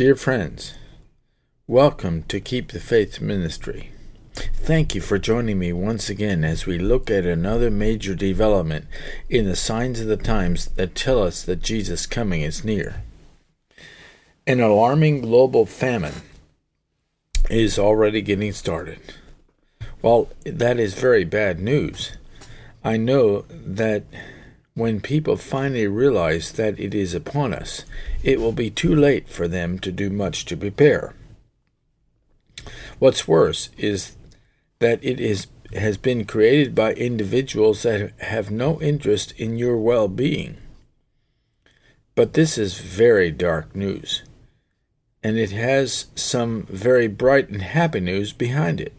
Dear friends, welcome to Keep the Faith Ministry. Thank you for joining me once again as we look at another major development in the signs of the times that tell us that Jesus' coming is near. An alarming global famine is already getting started. While that is very bad news, I know that when people finally realize that it is upon us, it will be too late for them to do much to prepare. What's worse is that it is has been created by individuals that have no interest in your well-being. But this is very dark news, and it has some very bright and happy news behind it.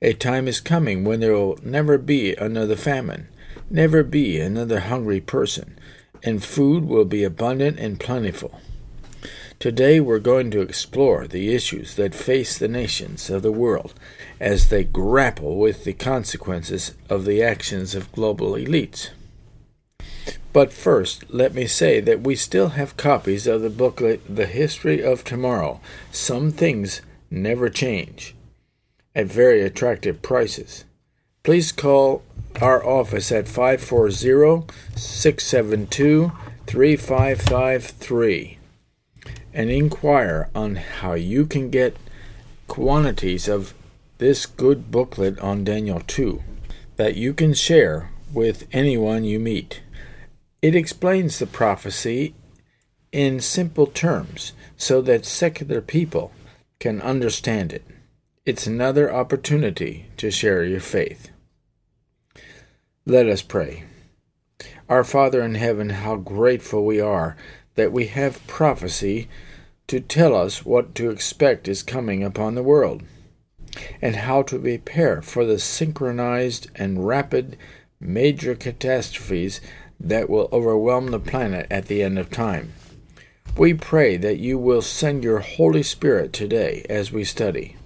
A time is coming when there will never be another famine, never be another hungry person, and food will be abundant and plentiful. Today we're going to explore the issues that face the nations of the world as they grapple with the consequences of the actions of global elites. But first, let me say that we still have copies of the booklet The History of Tomorrow Some Things Never Change at very attractive prices. Please call our office at 540 672 3553 and inquire on how you can get quantities of this good booklet on Daniel 2 that you can share with anyone you meet. It explains the prophecy in simple terms so that secular people can understand it. It's another opportunity to share your faith. Let us pray. Our Father in heaven, how grateful we are that we have prophecy to tell us what to expect is coming upon the world, and how to prepare for the synchronized and rapid major catastrophes that will overwhelm the planet at the end of time. We pray that you will send your Holy Spirit today as we study.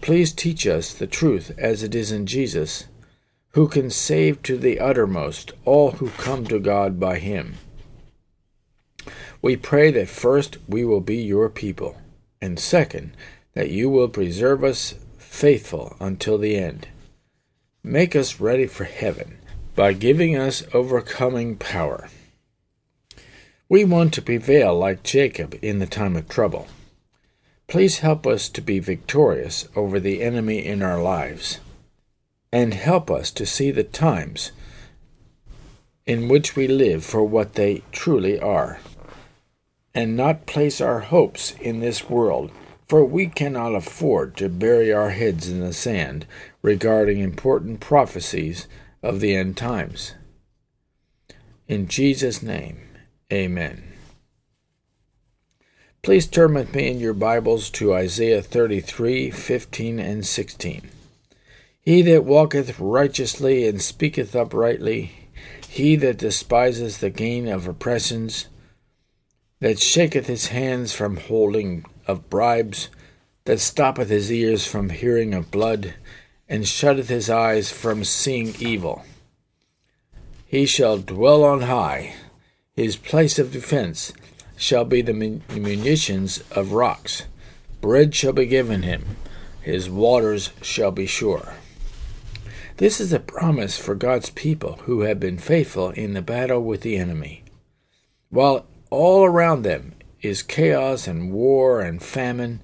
Please teach us the truth as it is in Jesus who can save to the uttermost all who come to God by him. We pray that first we will be your people, and second, that you will preserve us faithful until the end. Make us ready for heaven by giving us overcoming power. We want to prevail like Jacob in the time of trouble. Please help us to be victorious over the enemy in our lives and help us to see the times in which we live for what they truly are, and not place our hopes in this world, for we cannot afford to bury our heads in the sand regarding important prophecies of the end times. In Jesus' name, amen. Please turn with me in your Bibles to Isaiah 33 15 and 16. He that walketh righteously and speaketh uprightly, he that despiseth the gain of oppressions, that shaketh his hands from holding of bribes, that stoppeth his ears from hearing of blood, and shutteth his eyes from seeing evil. He shall dwell on high, his place of defense shall be the munitions of rocks. Bread shall be given him, his waters shall be sure. This is a promise for God's people who have been faithful in the battle with the enemy. While all around them is chaos and war and famine,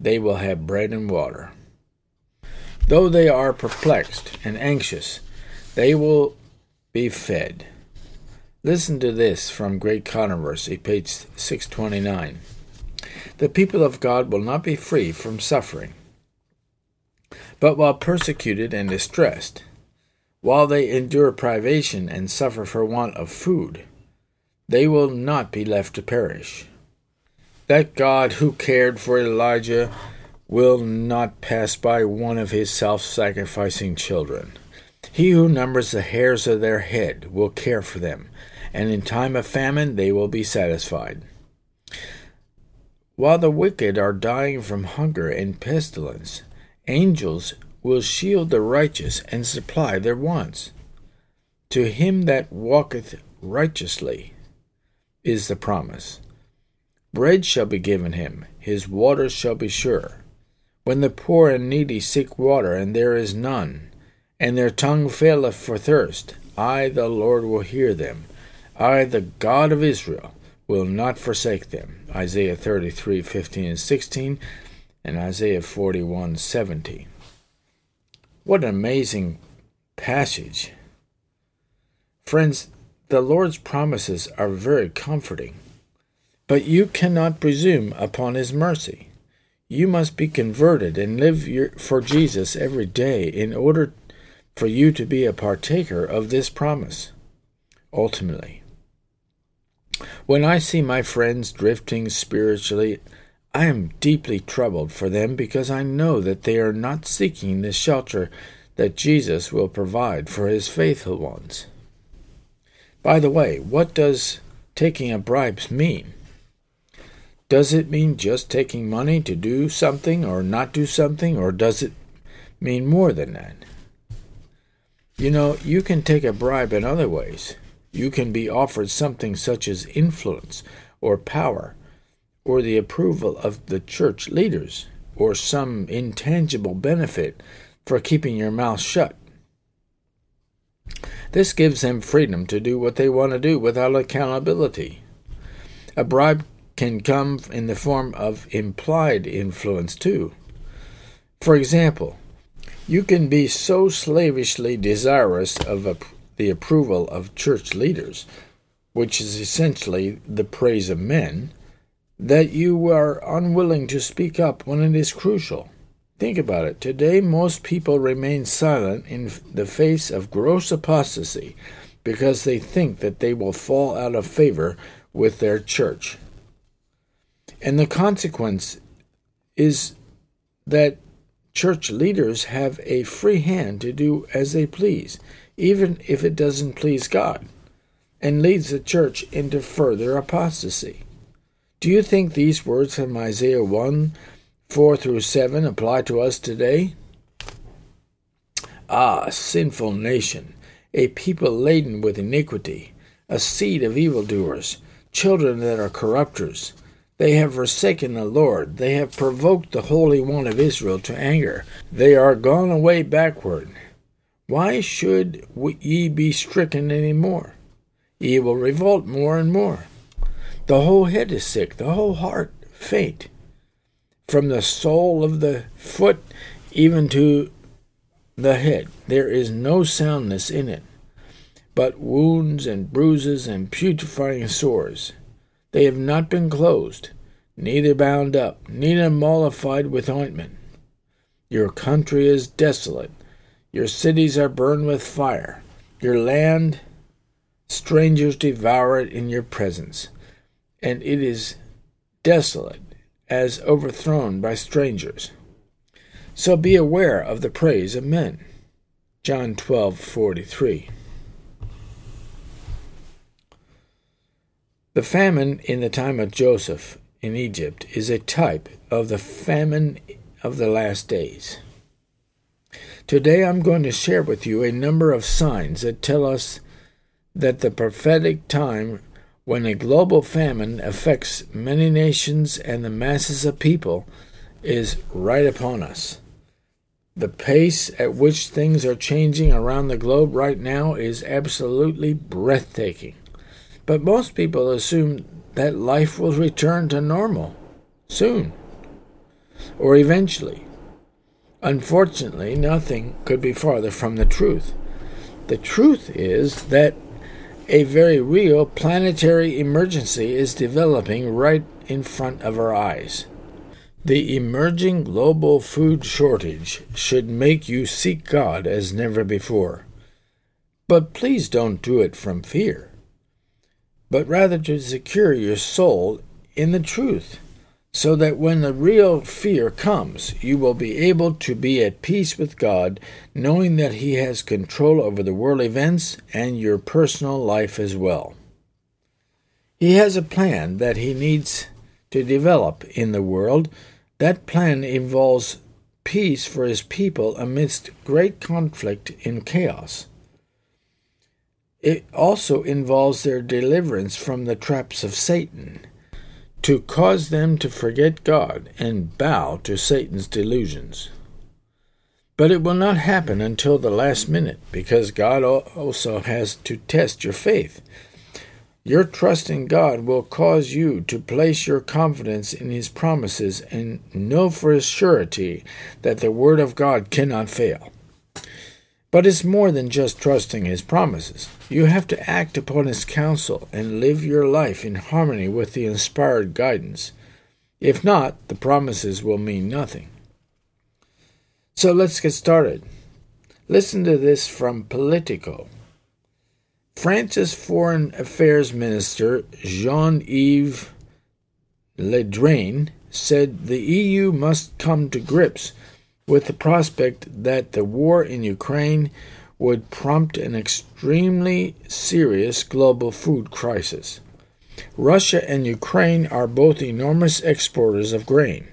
they will have bread and water. Though they are perplexed and anxious, they will be fed. Listen to this from Great Controversy, page 629. The people of God will not be free from suffering but while persecuted and distressed, while they endure privation and suffer for want of food, they will not be left to perish. That God who cared for Elijah will not pass by one of his self sacrificing children. He who numbers the hairs of their head will care for them, and in time of famine they will be satisfied. While the wicked are dying from hunger and pestilence, angels will shield the righteous and supply their wants. To him that walketh righteously is the promise. Bread shall be given him, his waters shall be sure. When the poor and needy seek water, and there is none, and their tongue faileth for thirst, I, the Lord, will hear them. I, the God of Israel, will not forsake them. Isaiah 33, 15 and 16, and Isaiah 41, 17. What an amazing passage. Friends, the Lord's promises are very comforting, but you cannot presume upon His mercy. You must be converted and live your, for Jesus every day in order for you to be a partaker of this promise. Ultimately, when I see my friends drifting spiritually, I am deeply troubled for them because I know that they are not seeking the shelter that Jesus will provide for his faithful ones. By the way, what does taking a bribe mean? Does it mean just taking money to do something or not do something, or does it mean more than that? You know, you can take a bribe in other ways. You can be offered something such as influence or power or the approval of the church leaders or some intangible benefit for keeping your mouth shut. This gives them freedom to do what they want to do without accountability. A bribe can come in the form of implied influence too. For example, you can be so slavishly desirous of a, the approval of church leaders, which is essentially the praise of men, that you are unwilling to speak up when it is crucial. Think about it. Today, most people remain silent in the face of gross apostasy because they think that they will fall out of favor with their church. And the consequence is that church leaders have a free hand to do as they please, even if it doesn't please God, and leads the church into further apostasy. Do you think these words from Isaiah 1 4 through 7 apply to us today? Ah, sinful nation, a people laden with iniquity, a seed of evildoers, children that are corrupters they have forsaken the Lord. They have provoked the Holy One of Israel to anger. They are gone away backward. Why should ye be stricken any more? Ye will revolt more and more. The whole head is sick, the whole heart faint. From the sole of the foot even to the head, there is no soundness in it, but wounds and bruises and putrefying sores. They have not been closed, neither bound up, neither mollified with ointment. Your country is desolate, your cities are burned with fire, your land, strangers devour it in your presence, and it is desolate as overthrown by strangers. So be aware of the praise of men. John twelve forty three. The famine in the time of Joseph in Egypt is a type of the famine of the last days. Today I'm going to share with you a number of signs that tell us that the prophetic time when a global famine affects many nations and the masses of people is right upon us. The pace at which things are changing around the globe right now is absolutely breathtaking. But most people assume that life will return to normal soon or eventually. Unfortunately, nothing could be farther from the truth. The truth is that a very real planetary emergency is developing right in front of our eyes. The emerging global food shortage should make you seek God as never before. But please don't do it from fear but rather to secure your soul in the truth. So that when the real fear comes, you will be able to be at peace with God, knowing that He has control over the world events and your personal life as well. He has a plan that He needs to develop in the world. That plan involves peace for His people amidst great conflict and chaos. It also involves their deliverance from the traps of Satan to cause them to forget God and bow to Satan's delusions. But it will not happen until the last minute because God also has to test your faith. Your trust in God will cause you to place your confidence in His promises and know for a surety that the Word of God cannot fail. But it's more than just trusting His promises. You have to act upon His counsel and live your life in harmony with the inspired guidance. If not, the promises will mean nothing. So let's get started. Listen to this from Politico. France's Foreign Affairs Minister Jean Yves Le Drian said the EU must come to grips with the prospect that the war in Ukraine would prompt an extremely serious global food crisis. Russia and Ukraine are both enormous exporters of grain.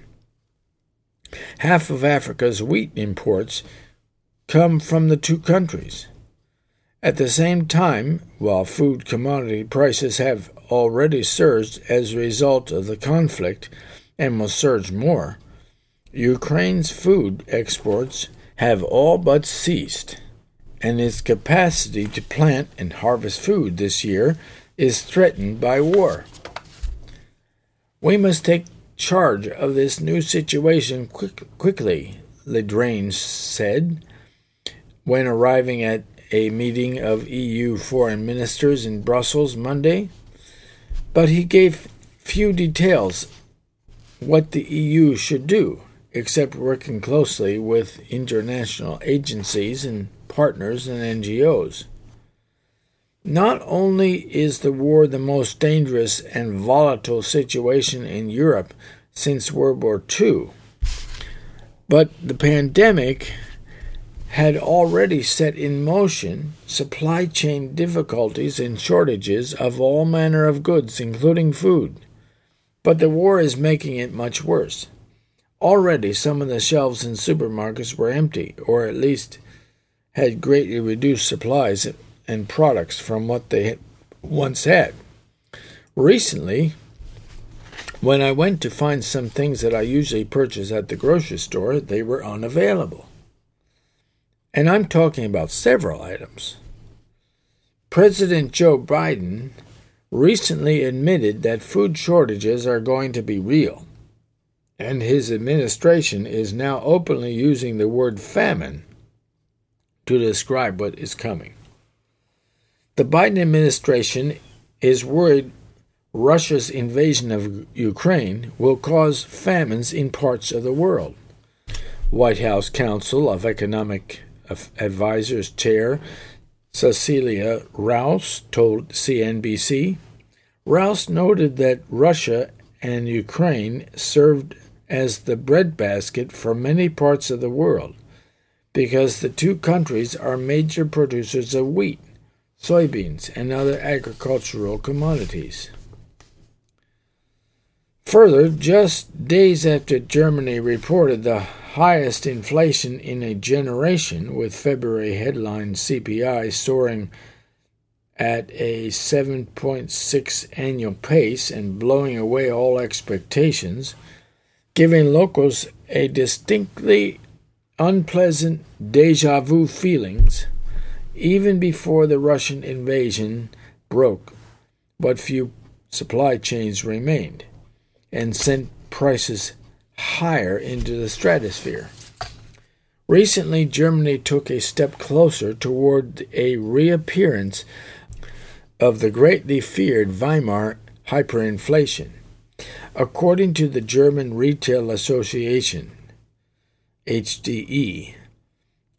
Half of Africa's wheat imports come from the two countries. At the same time, while food commodity prices have already surged as a result of the conflict and will surge more, Ukraine's food exports have all but ceased and its capacity to plant and harvest food this year is threatened by war. We must take charge of this new situation quick, quickly, Drian said when arriving at a meeting of EU foreign ministers in Brussels Monday. But he gave few details what the EU should do, except working closely with international agencies and partners and NGOs. Not only is the war the most dangerous and volatile situation in Europe since World War II, but the pandemic had already set in motion supply chain difficulties and shortages of all manner of goods, including food. But the war is making it much worse. Already, some of the shelves in supermarkets were empty, or at least had greatly reduced supplies and products from what they had once had. Recently, when I went to find some things that I usually purchase at the grocery store, they were unavailable. And I'm talking about several items. President Joe Biden recently admitted that food shortages are going to be real, and his administration is now openly using the word famine to describe what is coming. The Biden administration is worried Russia's invasion of Ukraine will cause famines in parts of the world. White House Council of Economic Advisors Chair Cecilia Rouse told CNBC. Rouse noted that Russia and Ukraine served as the breadbasket for many parts of the world because the two countries are major producers of wheat, soybeans, and other agricultural commodities. Further, just days after Germany reported the highest inflation in a generation, with February headline CPI soaring at a 7.6 annual pace and blowing away all expectations, giving locals a distinctly unpleasant deja vu feelings even before the Russian invasion broke. But few supply chains remained and sent prices higher into the stratosphere. Recently, Germany took a step closer toward a reappearance of the greatly feared Weimar hyperinflation. According to the German Retail Association, HDE.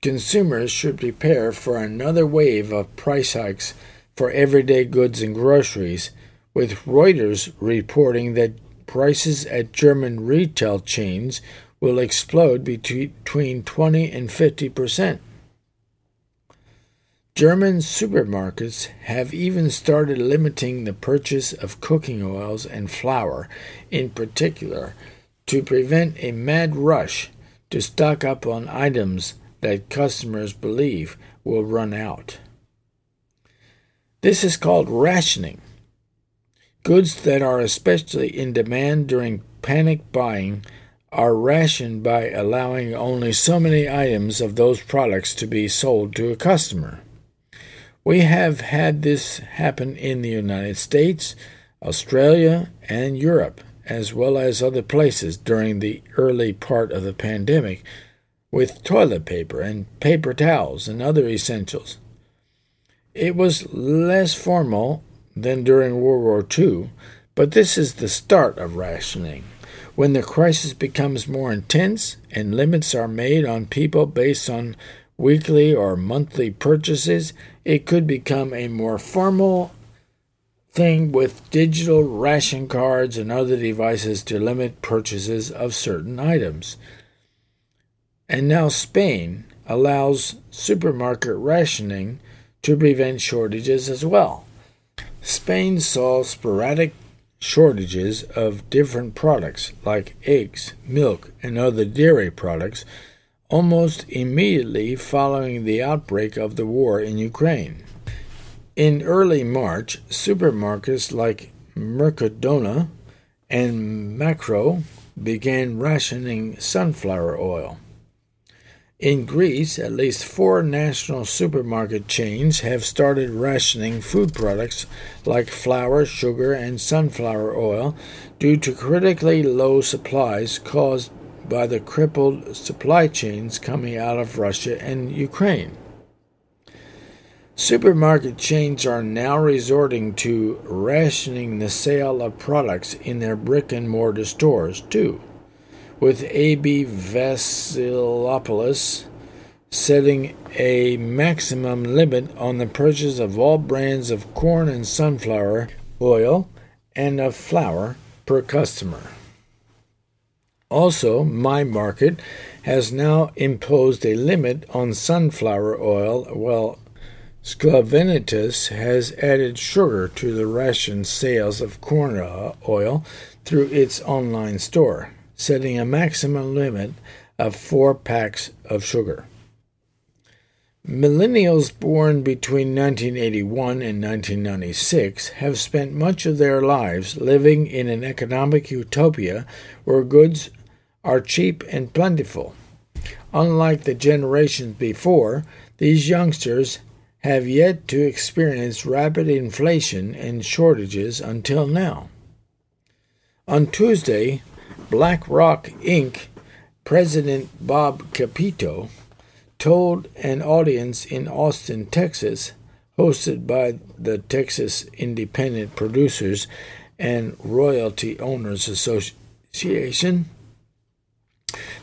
Consumers should prepare for another wave of price hikes for everyday goods and groceries, with Reuters reporting that prices at German retail chains will explode between 20 and 50 percent. German supermarkets have even started limiting the purchase of cooking oils and flour, in particular, to prevent a mad rush to stock up on items that customers believe will run out. This is called rationing. Goods that are especially in demand during panic buying are rationed by allowing only so many items of those products to be sold to a customer. We have had this happen in the United States, Australia, and Europe, as well as other places during the early part of the pandemic, with toilet paper and paper towels and other essentials. It was less formal than during World War II, but this is the start of rationing. When the crisis becomes more intense and limits are made on people based on weekly or monthly purchases, it could become a more formal thing with digital ration cards and other devices to limit purchases of certain items. And now Spain allows supermarket rationing to prevent shortages as well. Spain saw sporadic shortages of different products like eggs, milk, and other dairy products almost immediately following the outbreak of the war in Ukraine. In early March, supermarkets like Mercadona and Makro began rationing sunflower oil. In Greece, at least four national supermarket chains have started rationing food products like flour, sugar, and sunflower oil due to critically low supplies caused by the crippled supply chains coming out of Russia and Ukraine. Supermarket chains are now resorting to rationing the sale of products in their brick and mortar stores, too, with AB Vasilopoulos setting a maximum limit on the purchase of all brands of corn and sunflower oil and of flour per customer. Also, My Market has now imposed a limit on sunflower oil, while Sklavenitis has added sugar to the ration sales of corn oil through its online store, setting a maximum limit of four packs of sugar. Millennials born between 1981 and 1996 have spent much of their lives living in an economic utopia where goods are cheap and plentiful. Unlike the generations before, these youngsters have yet to experience rapid inflation and shortages until now. On Tuesday, BlackRock Inc. President Bob Kapito told an audience in Austin, Texas, hosted by the Texas Independent Producers and Royalty Owners Association,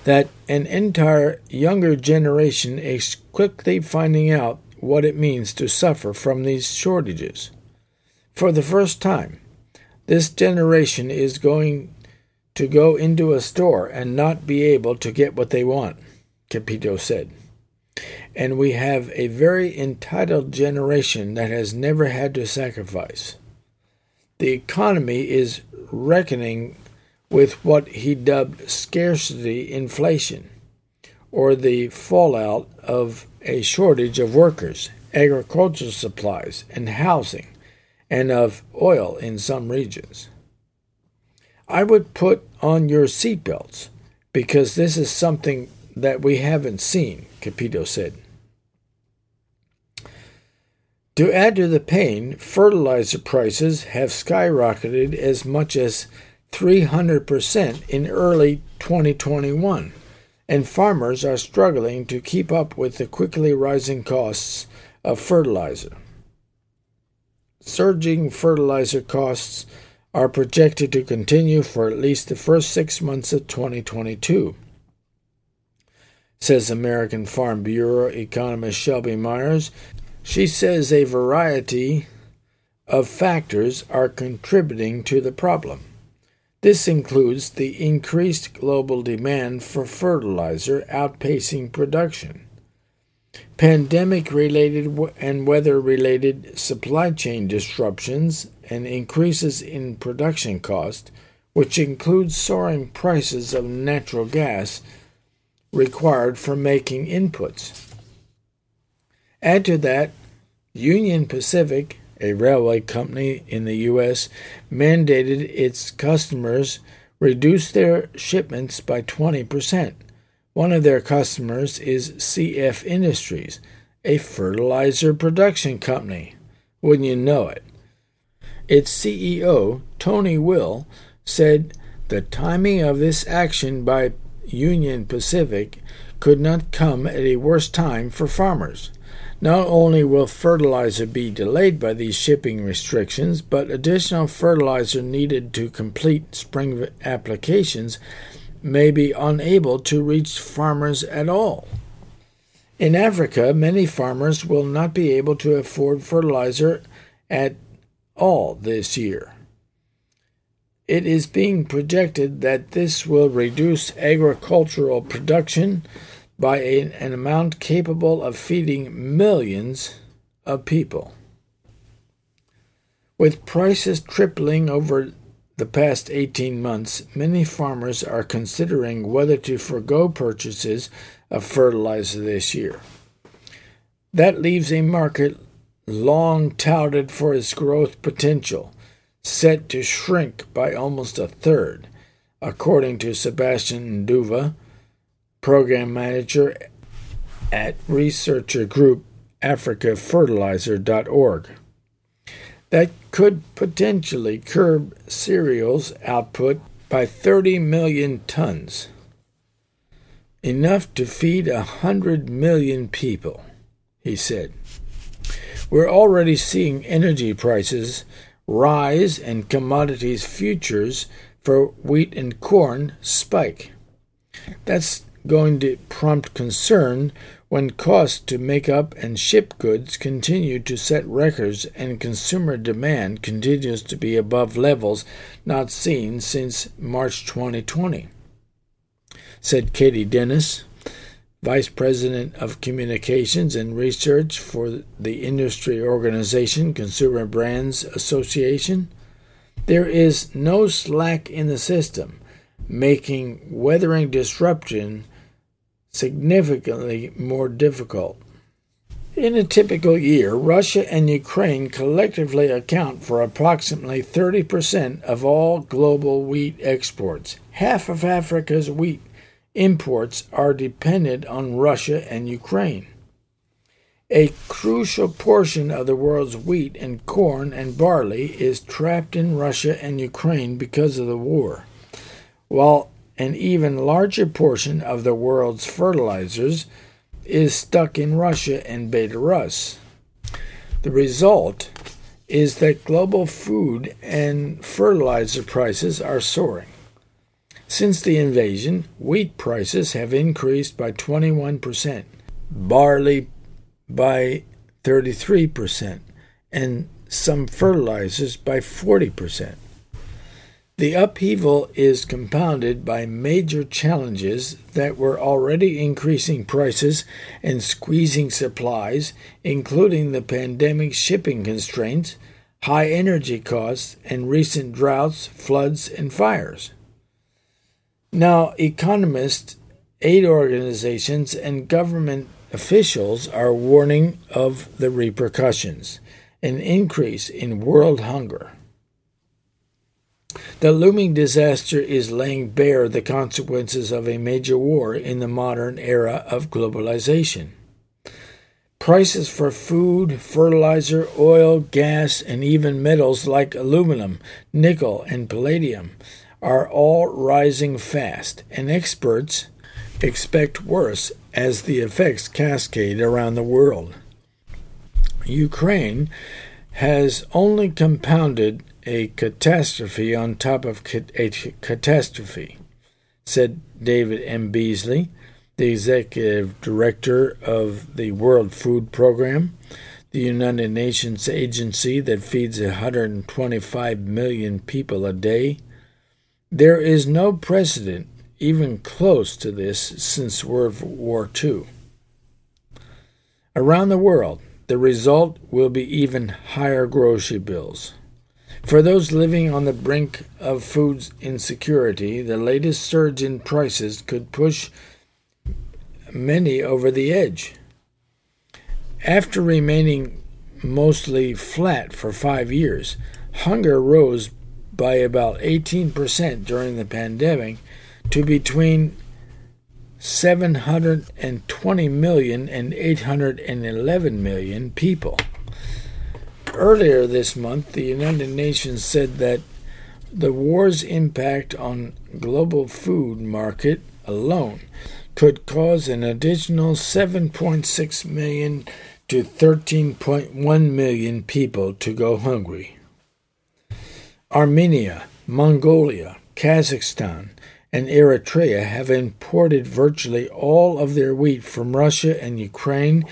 that an entire younger generation is quickly finding out what it means to suffer from these shortages. For the first time, this generation is going to go into a store and not be able to get what they want, Kapito said. And we have a very entitled generation that has never had to sacrifice. The economy is reckoning with what he dubbed scarcity inflation, or the fallout of a shortage of workers, agricultural supplies, and housing, and of oil in some regions. I would put on your seatbelts because this is something that we haven't seen, Kapito said. To add to the pain, fertilizer prices have skyrocketed as much as 300% in early 2021, and farmers are struggling to keep up with the quickly rising costs of fertilizer. Surging fertilizer costs are projected to continue for at least the first six months of 2022, says American Farm Bureau economist Shelby Myers. She says a variety of factors are contributing to the problem. This includes the increased global demand for fertilizer outpacing production, pandemic related and weather related supply chain disruptions, and increases in production cost, which includes soaring prices of natural gas required for making inputs. Add to that, Union Pacific a railway company in the U.S., mandated its customers reduce their shipments by 20%. One of their customers is CF Industries, a fertilizer production company. Wouldn't you know it? Its CEO, Tony Will, said the timing of this action by Union Pacific could not come at a worse time for farmers. Not only will fertilizer be delayed by these shipping restrictions, but additional fertilizer needed to complete spring applications may be unable to reach farmers at all. In Africa, many farmers will not be able to afford fertilizer at all this year. It is being projected that this will reduce agricultural production by an, an amount capable of feeding millions of people. With prices tripling over the past 18 months, many farmers are considering whether to forego purchases of fertilizer this year. That leaves a market long touted for its growth potential, set to shrink by almost a third, according to Sebastian Nduva, program manager at researcher group africafertilizer.org. That could potentially curb cereals output by 30 million tons, enough to feed a 100 million people, he said. We're already seeing energy prices rise and commodities futures for wheat and corn spike. That's going to prompt concern when costs to make up and ship goods continue to set records and consumer demand continues to be above levels not seen since March 2020, said Katie Denis, Vice President of Communications and Research for the industry organization Consumer Brands Association. There is no slack in the system, making weathering disruption significantly more difficult. In a typical year, Russia and Ukraine collectively account for approximately 30% of all global wheat exports. Half of Africa's wheat imports are dependent on Russia and Ukraine. A crucial portion of the world's wheat and corn and barley is trapped in Russia and Ukraine because of the war. While an even larger portion of the world's fertilizers is stuck in Russia and Belarus. The result is that global food and fertilizer prices are soaring. Since the invasion, wheat prices have increased by 21%, barley by 33%, and some fertilizers by 40%. The upheaval is compounded by major challenges that were already increasing prices and squeezing supplies, including the pandemic shipping constraints, high energy costs, and recent droughts, floods, and fires. Now, economists, aid organizations, and government officials are warning of the repercussions an increase in world hunger the looming disaster is laying bare the consequences of a major war in the modern era of globalization. Prices for food, fertilizer, oil, gas, and even metals like aluminum, nickel, and palladium are all rising fast, and experts expect worse as the effects cascade around the world. Ukraine has only compounded a catastrophe on top of a catastrophe, said David M. Beasley, the executive director of the World Food Program, the United Nations agency that feeds 125 million people a day. There is no precedent even close to this since World War II. Around the world, the result will be even higher grocery bills. For those living on the brink of food insecurity, the latest surge in prices could push many over the edge. After remaining mostly flat for five years, hunger rose by about 18% during the pandemic to between 720 million and 811 million people. Earlier this month, the United Nations said that the war's impact on global food market alone could cause an additional 7.6 million to 13.1 million people to go hungry. Armenia, Mongolia, Kazakhstan, and Eritrea have imported virtually all of their wheat from Russia and Ukraine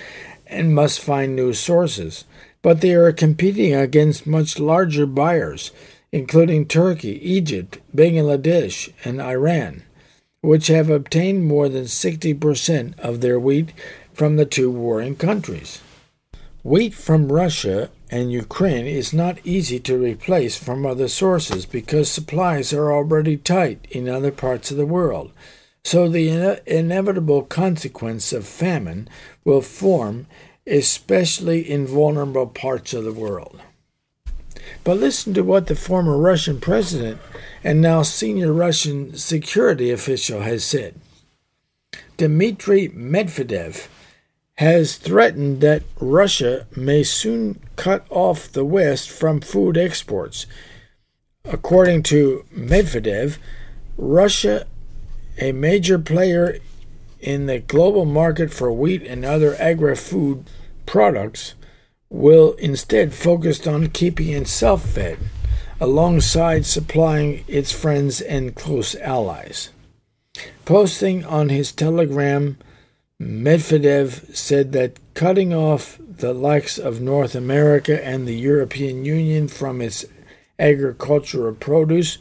and must find new sources. But they are competing against much larger buyers, including Turkey, Egypt, Bangladesh, and Iran, which have obtained more than 60% of their wheat from the two warring countries. Wheat from Russia and Ukraine is not easy to replace from other sources because supplies are already tight in other parts of the world. So the ine- inevitable consequence of famine will form, especially in vulnerable parts of the world. But listen to what the former Russian president and now senior Russian security official has said. Dmitry Medvedev has threatened that Russia may soon cut off the West from food exports. According to Medvedev, Russia, a major player in the global market for wheat and other agri food products, will instead focus on keeping itself fed alongside supplying its friends and close allies. Posting on his Telegram Medvedev said that cutting off the likes of North America and the European Union from its agricultural produce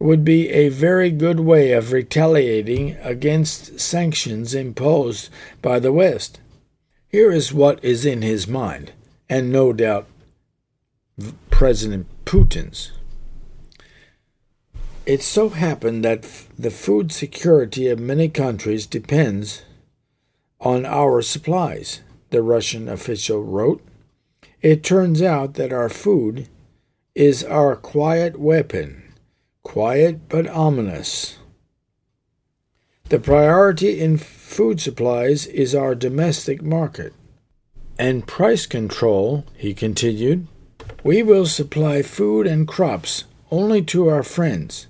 would be a very good way of retaliating against sanctions imposed by the West. Here is what is in his mind, and no doubt President Putin's. It so happened that the food security of many countries depends on our supplies, the Russian official wrote. It turns out that our food is our quiet weapon, quiet but ominous. The priority in food supplies is our domestic market. And price control, he continued. We will supply food and crops only to our friends.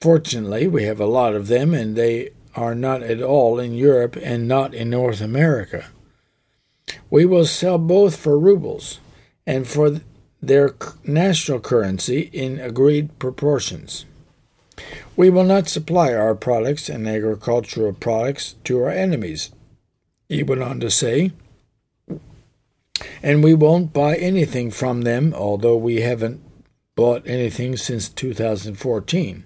Fortunately, we have a lot of them, and they are not at all in Europe and not in North America. We will sell both for rubles and for their national currency in agreed proportions. We will not supply our products and agricultural products to our enemies, he went on to say, and we won't buy anything from them, although we haven't bought anything since 2014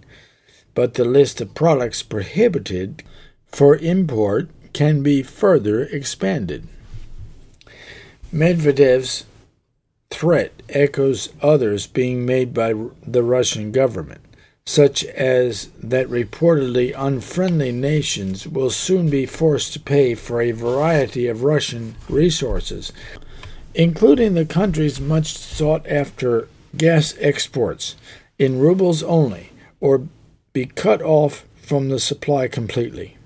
but the list of products prohibited for import can be further expanded. Medvedev's threat echoes others being made by the Russian government, such as that reportedly unfriendly nations will soon be forced to pay for a variety of Russian resources, including the country's much sought after gas exports, in rubles only, or be cut off from the supply completely.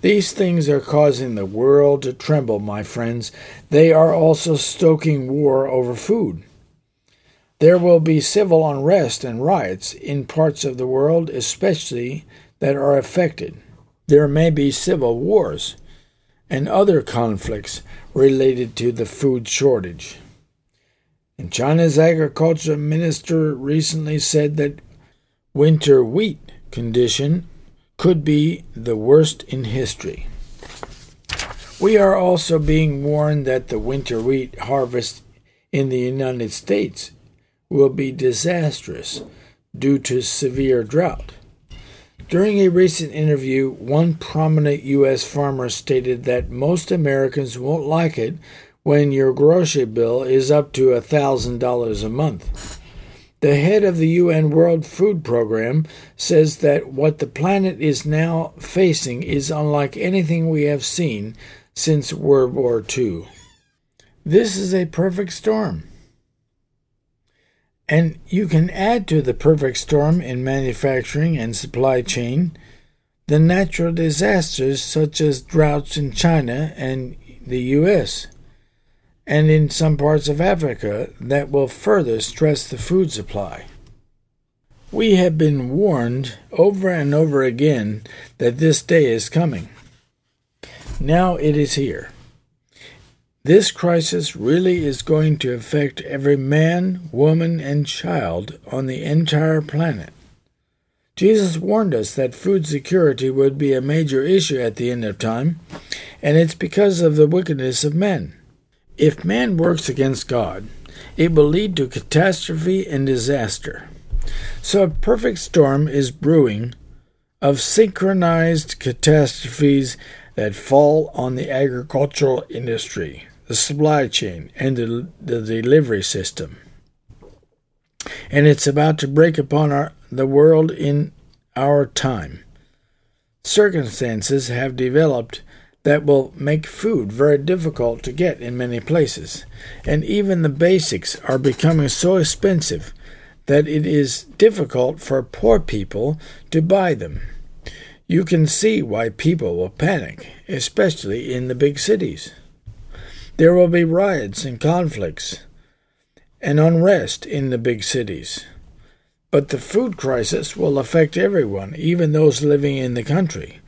These things are causing the world to tremble, my friends. They are also stoking war over food. There will be civil unrest and riots in parts of the world, especially that are affected. There may be civil wars and other conflicts related to the food shortage. And China's agriculture minister recently said that winter wheat condition could be the worst in history. We are also being warned that the winter wheat harvest in the United States will be disastrous due to severe drought. During a recent interview, one prominent U.S. farmer stated that most Americans won't like it when your grocery bill is up to $1,000 a month. The head of the UN World Food Program says that what the planet is now facing is unlike anything we have seen since World War II. This is a perfect storm. And you can add to the perfect storm in manufacturing and supply chain the natural disasters such as droughts in China and the US and in some parts of Africa that will further stress the food supply. We have been warned over and over again that this day is coming. Now it is here. This crisis really is going to affect every man, woman, and child on the entire planet. Jesus warned us that food security would be a major issue at the end of time, and it's because of the wickedness of men. If man works against God, it will lead to catastrophe and disaster. So a perfect storm is brewing of synchronized catastrophes that fall on the agricultural industry, the supply chain, and the, the delivery system. And it's about to break upon our, the world in our time. Circumstances have developed that will make food very difficult to get in many places, and even the basics are becoming so expensive that it is difficult for poor people to buy them. You can see why people will panic, especially in the big cities. There will be riots and conflicts and unrest in the big cities. But the food crisis will affect everyone, even those living in the country.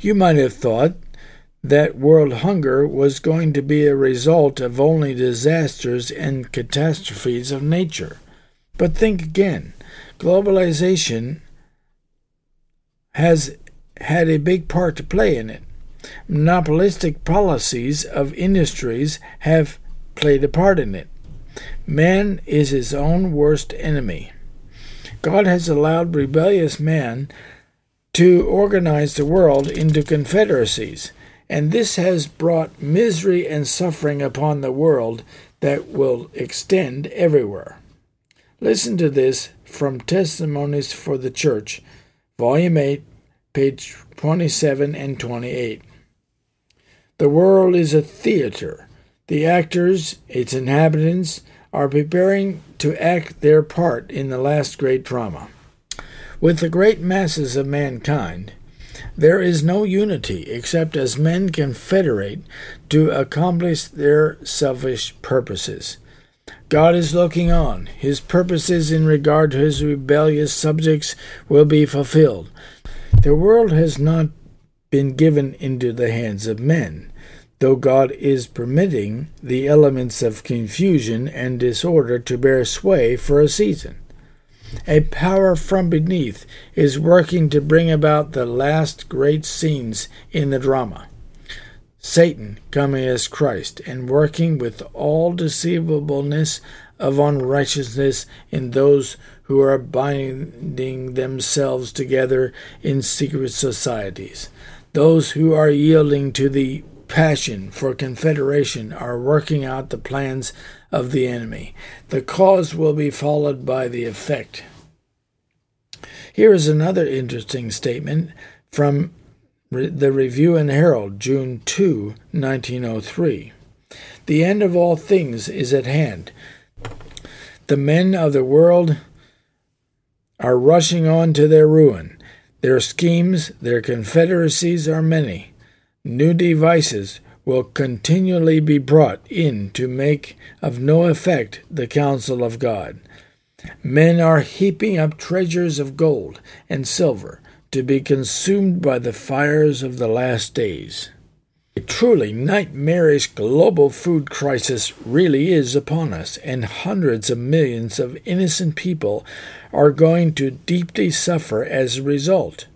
You might have thought that world hunger was going to be a result of only disasters and catastrophes of nature. But think again globalization has had a big part to play in it. Monopolistic policies of industries have played a part in it. Man is his own worst enemy. God has allowed rebellious man to organize the world into confederacies and this has brought misery and suffering upon the world that will extend everywhere. Listen to this from Testimonies for the Church, Volume 8, page 27 and 28. The world is a theater. The actors, its inhabitants, are preparing to act their part in the last great drama. With the great masses of mankind, there is no unity except as men confederate to accomplish their selfish purposes. God is looking on. His purposes in regard to his rebellious subjects will be fulfilled. The world has not been given into the hands of men, though God is permitting the elements of confusion and disorder to bear sway for a season. A power from beneath is working to bring about the last great scenes in the drama. Satan coming as Christ and working with all deceivableness of unrighteousness in those who are binding themselves together in secret societies. Those who are yielding to the passion for confederation are working out the plans of the enemy. The cause will be followed by the effect. Here is another interesting statement from the Review and Herald, June 2, 1903. The end of all things is at hand. The men of the world are rushing on to their ruin. Their schemes, their confederacies are many. New devices will continually be brought in to make of no effect the counsel of God. Men are heaping up treasures of gold and silver to be consumed by the fires of the last days. A truly nightmarish global food crisis really is upon us, and hundreds of millions of innocent people are going to deeply suffer as a result.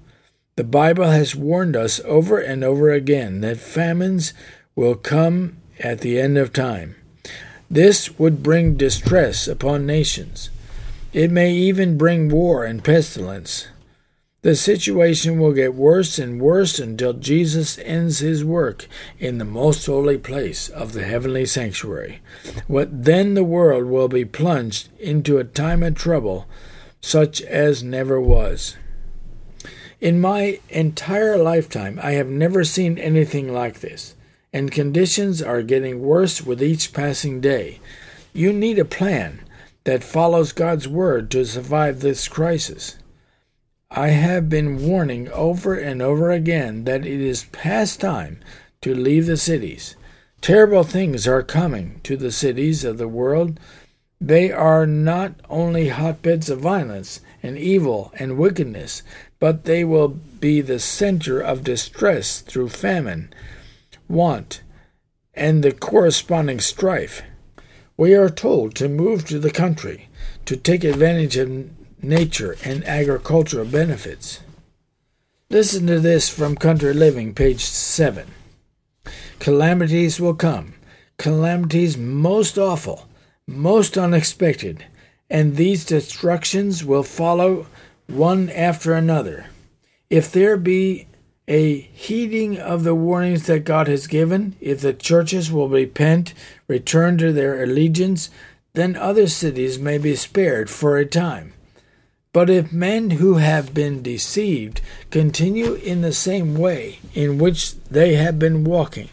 The Bible has warned us over and over again that famines will come at the end of time. This would bring distress upon nations. It may even bring war and pestilence. The situation will get worse and worse until Jesus ends his work in the most holy place of the heavenly sanctuary. What then the world will be plunged into a time of trouble such as never was. In my entire lifetime, I have never seen anything like this, and conditions are getting worse with each passing day. You need a plan that follows God's word to survive this crisis. I have been warning over and over again that it is past time to leave the cities. Terrible things are coming to the cities of the world. They are not only hotbeds of violence and evil and wickedness, but they will be the center of distress through famine, want, and the corresponding strife. We are told to move to the country to take advantage of nature, and agricultural benefits. Listen to this from Country Living, page 7. Calamities will come, calamities most awful, most unexpected, and these destructions will follow one after another. If there be a heeding of the warnings that God has given, if the churches will repent, return to their allegiance, then other cities may be spared for a time. But if men who have been deceived continue in the same way in which they have been walking,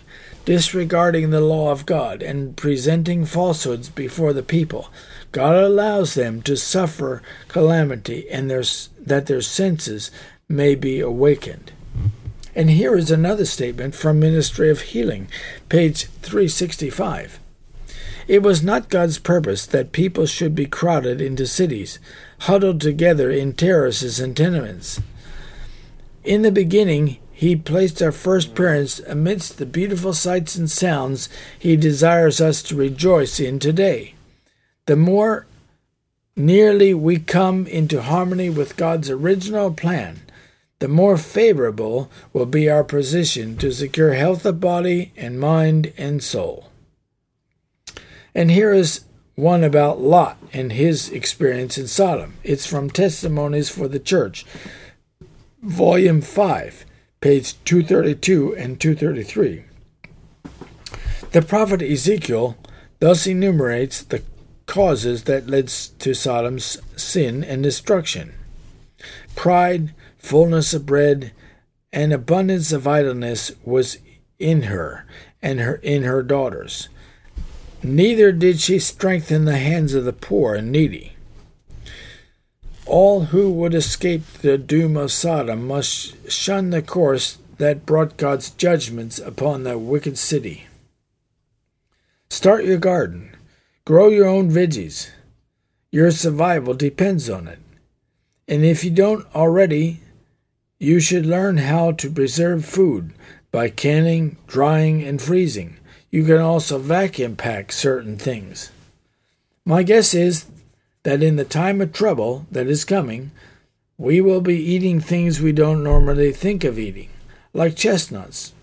disregarding the law of God and presenting falsehoods before the people, God allows them to suffer calamity and their, that their senses may be awakened. And here is another statement from Ministry of Healing, page 365. It was not God's purpose that people should be crowded into cities, huddled together in terraces and tenements. In the beginning, He placed our first parents amidst the beautiful sights and sounds He desires us to rejoice in today. The more nearly we come into harmony with God's original plan, the more favorable will be our position to secure health of body and mind and soul. And here is one about Lot and his experience in Sodom. It's from Testimonies for the Church, Volume 5, page 232 and 233. The prophet Ezekiel thus enumerates the causes that led to Sodom's sin and destruction pride, fullness of bread, and abundance of idleness was in her and her in her daughters. Neither did she strengthen the hands of the poor and needy. All who would escape the doom of Sodom must shun the course that brought God's judgments upon that wicked city. Start your garden. Grow your own veggies. Your survival depends on it. And if you don't already, you should learn how to preserve food by canning, drying, and freezing. You can also vacuum pack certain things. My guess is that in the time of trouble that is coming, we will be eating things we don't normally think of eating, like chestnuts,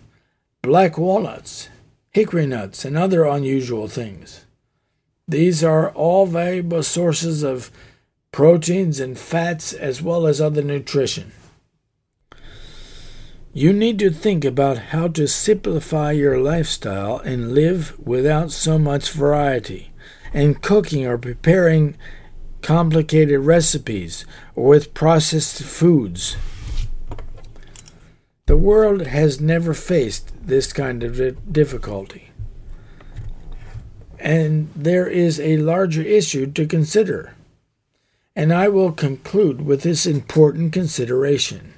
black walnuts, hickory nuts, and other unusual things. These are all valuable sources of proteins and fats as well as other nutrition. You need to think about how to simplify your lifestyle and live without so much variety, and cooking or preparing complicated recipes or with processed foods. The world has never faced this kind of difficulty. And there is a larger issue to consider. And I will conclude with this important consideration.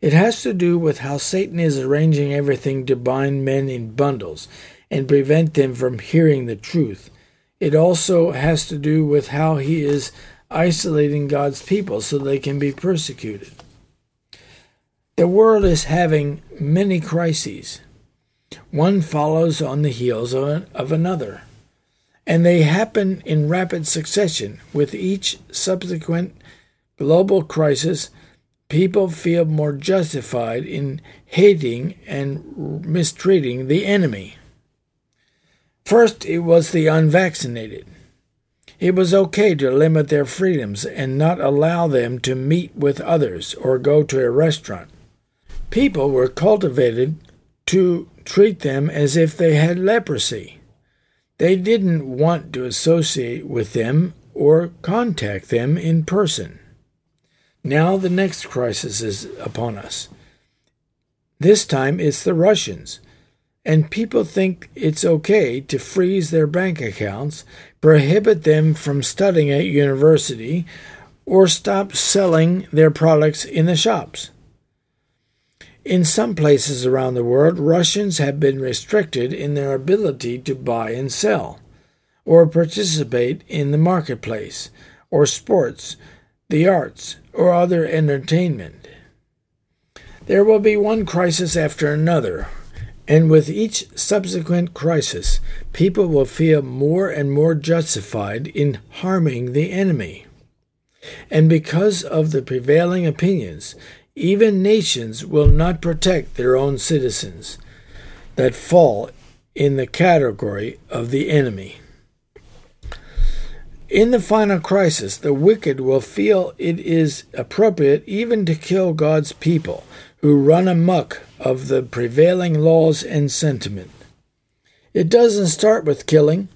It has to do with how Satan is arranging everything to bind men in bundles and prevent them from hearing the truth. It also has to do with how he is isolating God's people so they can be persecuted. The world is having many crises. One follows on the heels of, another, and they happen in rapid succession, with each subsequent global crisis people feel more justified in hating and mistreating the enemy. First, it was the unvaccinated. It was okay to limit their freedoms and not allow them to meet with others or go to a restaurant. People were cultivated to treat them as if they had leprosy. They didn't want to associate with them or contact them in person. Now the next crisis is upon us. This time it's the Russians. And people think it's okay to freeze their bank accounts, prohibit them from studying at university, or stop selling their products in the shops. In some places around the world, Russians have been restricted in their ability to buy and sell, or participate in the marketplace, or sports, the arts, or other entertainment. There will be one crisis after another, and with each subsequent crisis, people will feel more and more justified in harming the enemy. And because of the prevailing opinions, even nations will not protect their own citizens that fall in the category of the enemy. In the final crisis, the wicked will feel it is appropriate even to kill God's people who run amuck of the prevailing laws and sentiment. It doesn't start with killing,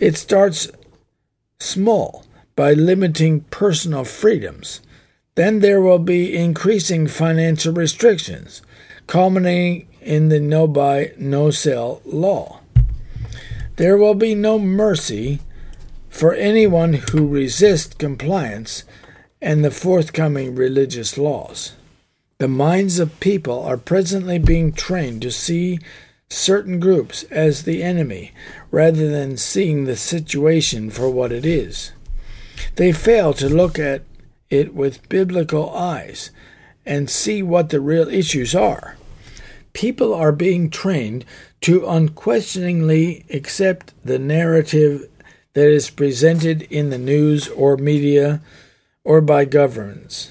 it starts small by limiting personal freedoms. Then there will be increasing financial restrictions, culminating in the no buy, no sell law. There will be no mercy for anyone who resists compliance and the forthcoming religious laws. The minds of people are presently being trained to see certain groups as the enemy rather than seeing the situation for what it is. They fail to look at it with biblical eyes and see what the real issues are. People are being trained to unquestioningly accept the narrative that is presented in the news or media or by governments.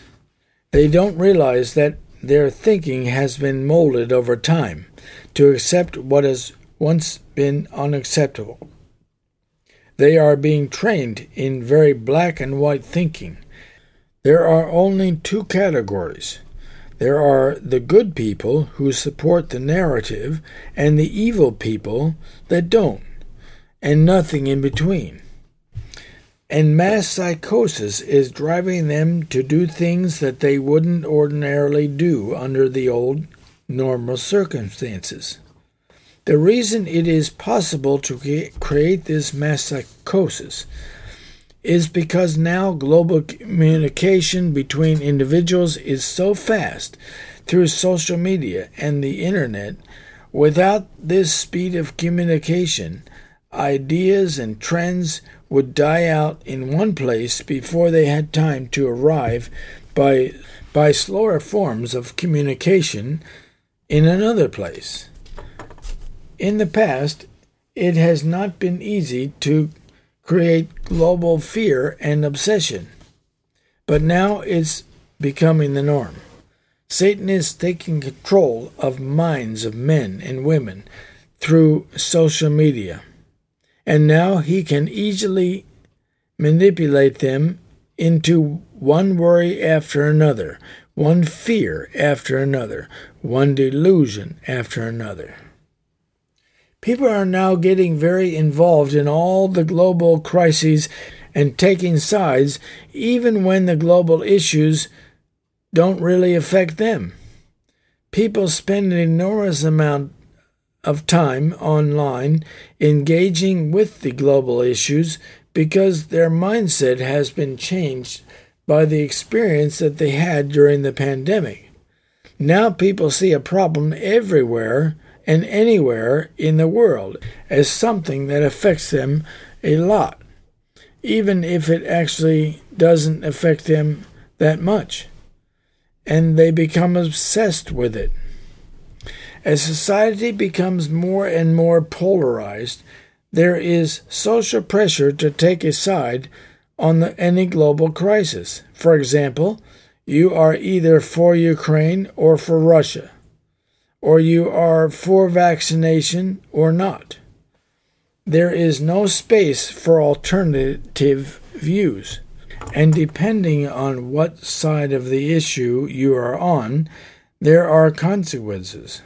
They don't realize that their thinking has been molded over time to accept what has once been unacceptable. They are being trained in very black and white thinking. There are only two categories. There are the good people who support the narrative, and the evil people that don't, and nothing in between and mass psychosis is driving them to do things that they wouldn't ordinarily do under the old normal circumstances. The reason it is possible to create this mass psychosis is because now global communication between individuals is so fast through social media and the internet. Without this speed of communication, ideas and trends would die out in one place before they had time to arrive by, by slower forms of communication in another place. In the past, it has not been easy to create global fear and obsession, but now it's becoming the norm. Satan is taking control of minds of men and women through social media and now he can easily manipulate them into one worry after another, one fear after another, one delusion after another. People are now getting very involved in all the global crises and taking sides, even when the global issues don't really affect them. People spend an enormous amount of time online engaging with the global issues because their mindset has been changed by the experience that they had during the pandemic. Now people see a problem everywhere and anywhere in the world as something that affects them a lot, even if it actually doesn't affect them that much. And they become obsessed with it. As society becomes more and more polarized, there is social pressure to take a side on the, any global crisis. For example, you are either for Ukraine or for Russia, or you are for vaccination or not. there is no space for alternative views. And depending on what side of the issue you are on, there are consequences.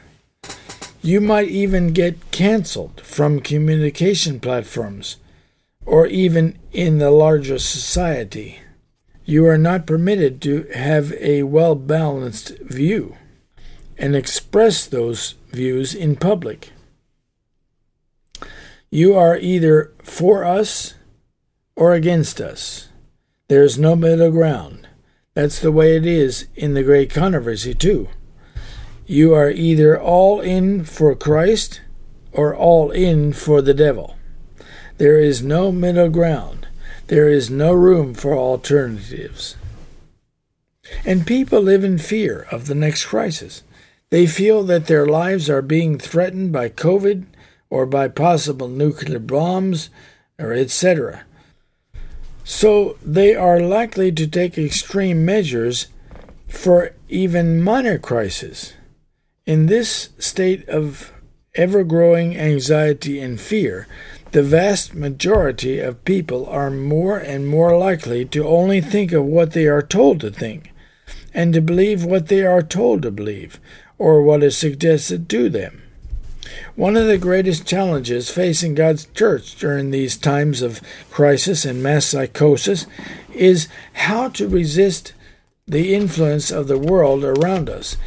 You might even get canceled from communication platforms or even in the larger society. You are not permitted to have a well balanced view and express those views in public. You are either for us or against us. There is no middle ground. That's the way it is in the great controversy, too. You are either all in for Christ or all in for the devil. There is no middle ground. There is no room for alternatives. And people live in fear of the next crisis. They feel that their lives are being threatened by COVID or by possible nuclear bombs or etc. So they are likely to take extreme measures for even minor crises. In this state of ever growing anxiety and fear, the vast majority of people are more and more likely to only think of what they are told to think, and to believe what they are told to believe, or what is suggested to them. One of the greatest challenges facing God's church during these times of crisis and mass psychosis is how to resist the influence of the world around us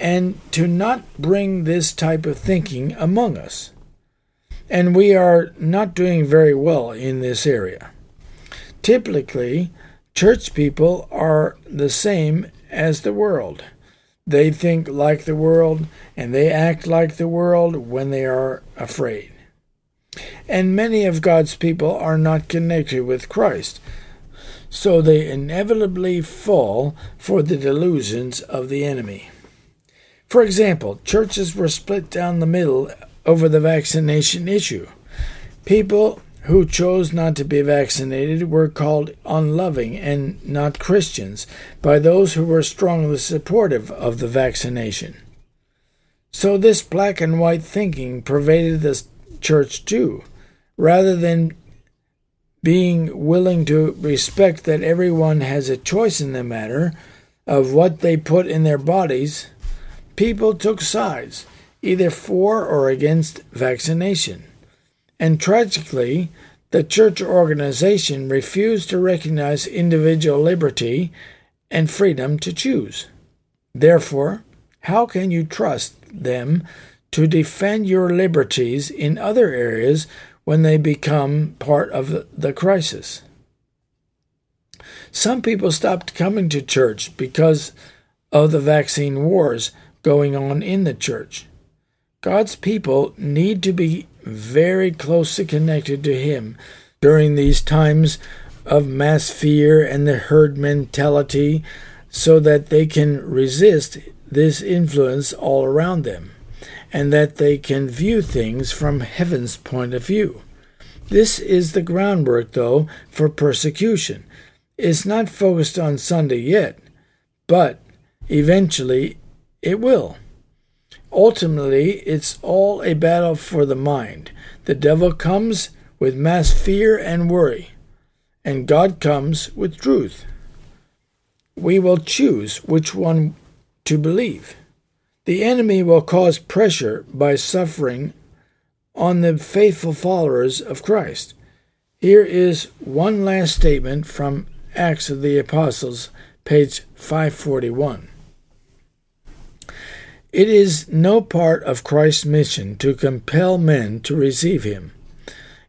and to not bring this type of thinking among us. And we are not doing very well in this area. Typically, church people are the same as the world. They think like the world and they act like the world when they are afraid. And many of God's people are not connected with Christ, so they inevitably fall for the delusions of the enemy. For example, churches were split down the middle over the vaccination issue. People who chose not to be vaccinated were called unloving and not Christians by those who were strongly supportive of the vaccination. So this black and white thinking pervaded the church too, rather than being willing to respect that everyone has a choice in the matter of what they put in their bodies people took sides, either for or against vaccination. And tragically, the church organization refused to recognize individual liberty and freedom to choose. Therefore, how can you trust them to defend your liberties in other areas when they become part of the crisis? Some people stopped coming to church because of the vaccine wars going on in the church. God's people need to be very closely connected to Him during these times of mass fear and the herd mentality so that they can resist this influence all around them and that they can view things from heaven's point of view. This is the groundwork, though, for persecution. It's not focused on Sunday yet, but eventually it will. Ultimately, it's all a battle for the mind. The devil comes with mass fear and worry, and God comes with truth. We will choose which one to believe. The enemy will cause pressure by suffering on the faithful followers of Christ. Here is one last statement from Acts of the Apostles, page 541. It is no part of Christ's mission to compel men to receive him.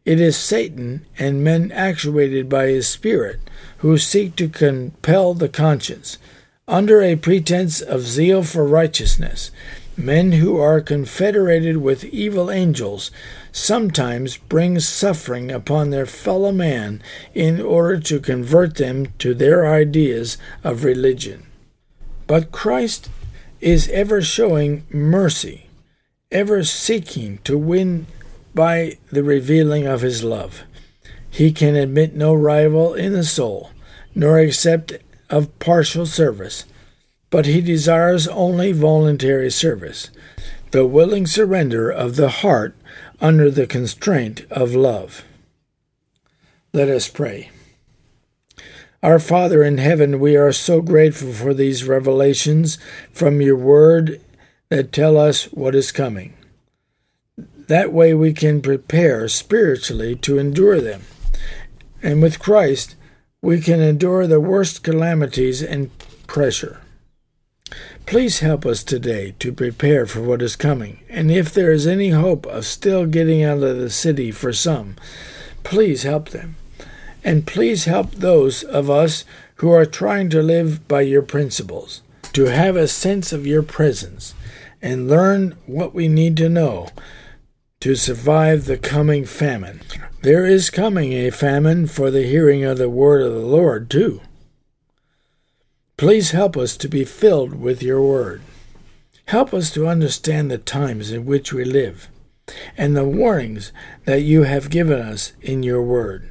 It is Satan and men actuated by his spirit who seek to compel the conscience, under a pretense of zeal for righteousness. Men who are confederated with evil angels sometimes bring suffering upon their fellow man in order to convert them to their ideas of religion. But Christ is ever showing mercy, ever seeking to win by the revealing of his love. He can admit no rival in the soul, nor accept of partial service, but he desires only voluntary service. the willing surrender of the heart under the constraint of love. Let us pray. Our Father in heaven, we are so grateful for these revelations from your word that tell us what is coming. That way we can prepare spiritually to endure them. And with Christ, we can endure the worst calamities and pressure. Please help us today to prepare for what is coming. And if there is any hope of still getting out of the city for some, please help them. And please help those of us who are trying to live by your principles, to have a sense of your presence, and learn what we need to know to survive the coming famine. There is coming a famine for the hearing of the word of the Lord, too. Please help us to be filled with your word. Help us to understand the times in which we live and the warnings that you have given us in your word.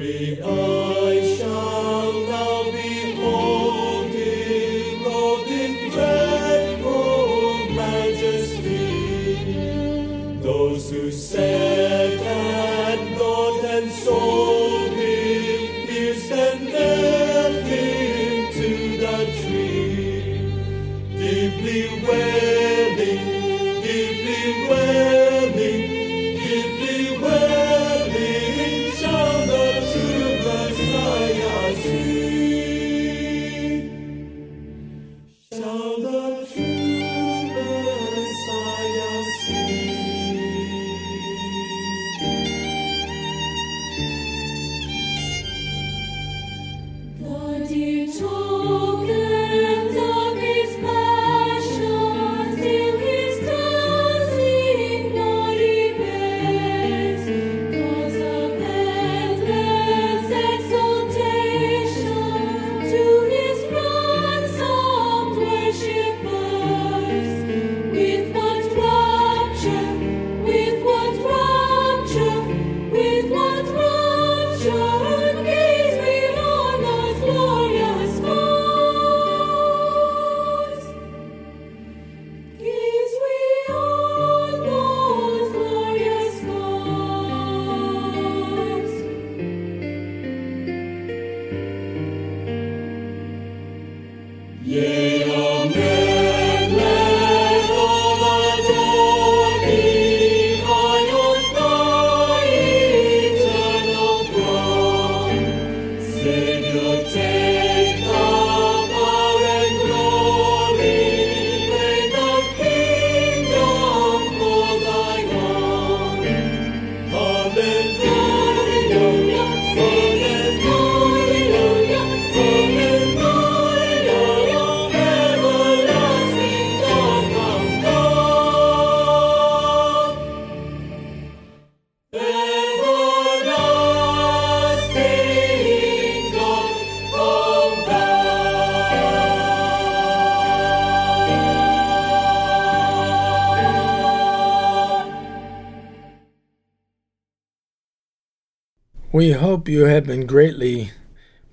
be. Oh. We hope you have been greatly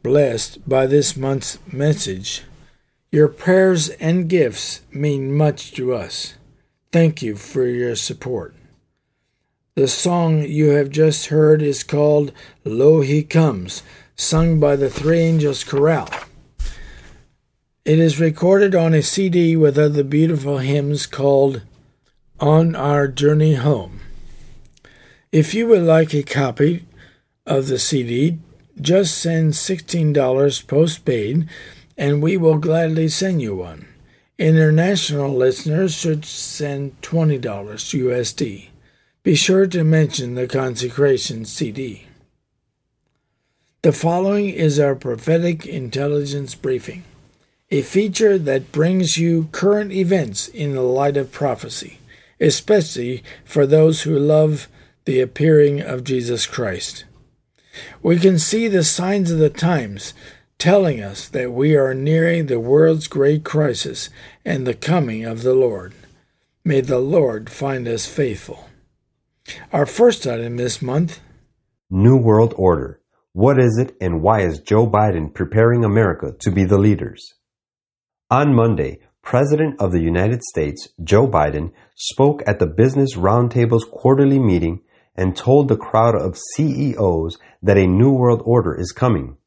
blessed by this month's message. Your prayers and gifts mean much to us. Thank you for your support. The song you have just heard is called Lo He Comes, sung by the Three Angels Chorale. It is recorded on a CD with other beautiful hymns called On Our Journey Home. If you would like a copy of the CD, just send $16 postpaid and we will gladly send you one. International listeners should send $20 USD. Be sure to mention the consecration CD. The following is our prophetic intelligence briefing, a feature that brings you current events in the light of prophecy, especially for those who love the appearing of Jesus Christ. We can see the signs of the times telling us that we are nearing the world's great crisis and the coming of the Lord. May the Lord find us faithful. Our first item this month New World Order. What is it and why is Joe Biden preparing America to be the leaders? On Monday, President of the United States, Joe Biden, spoke at the Business Roundtable's quarterly meeting and told the crowd of CEOs that a new world order is coming.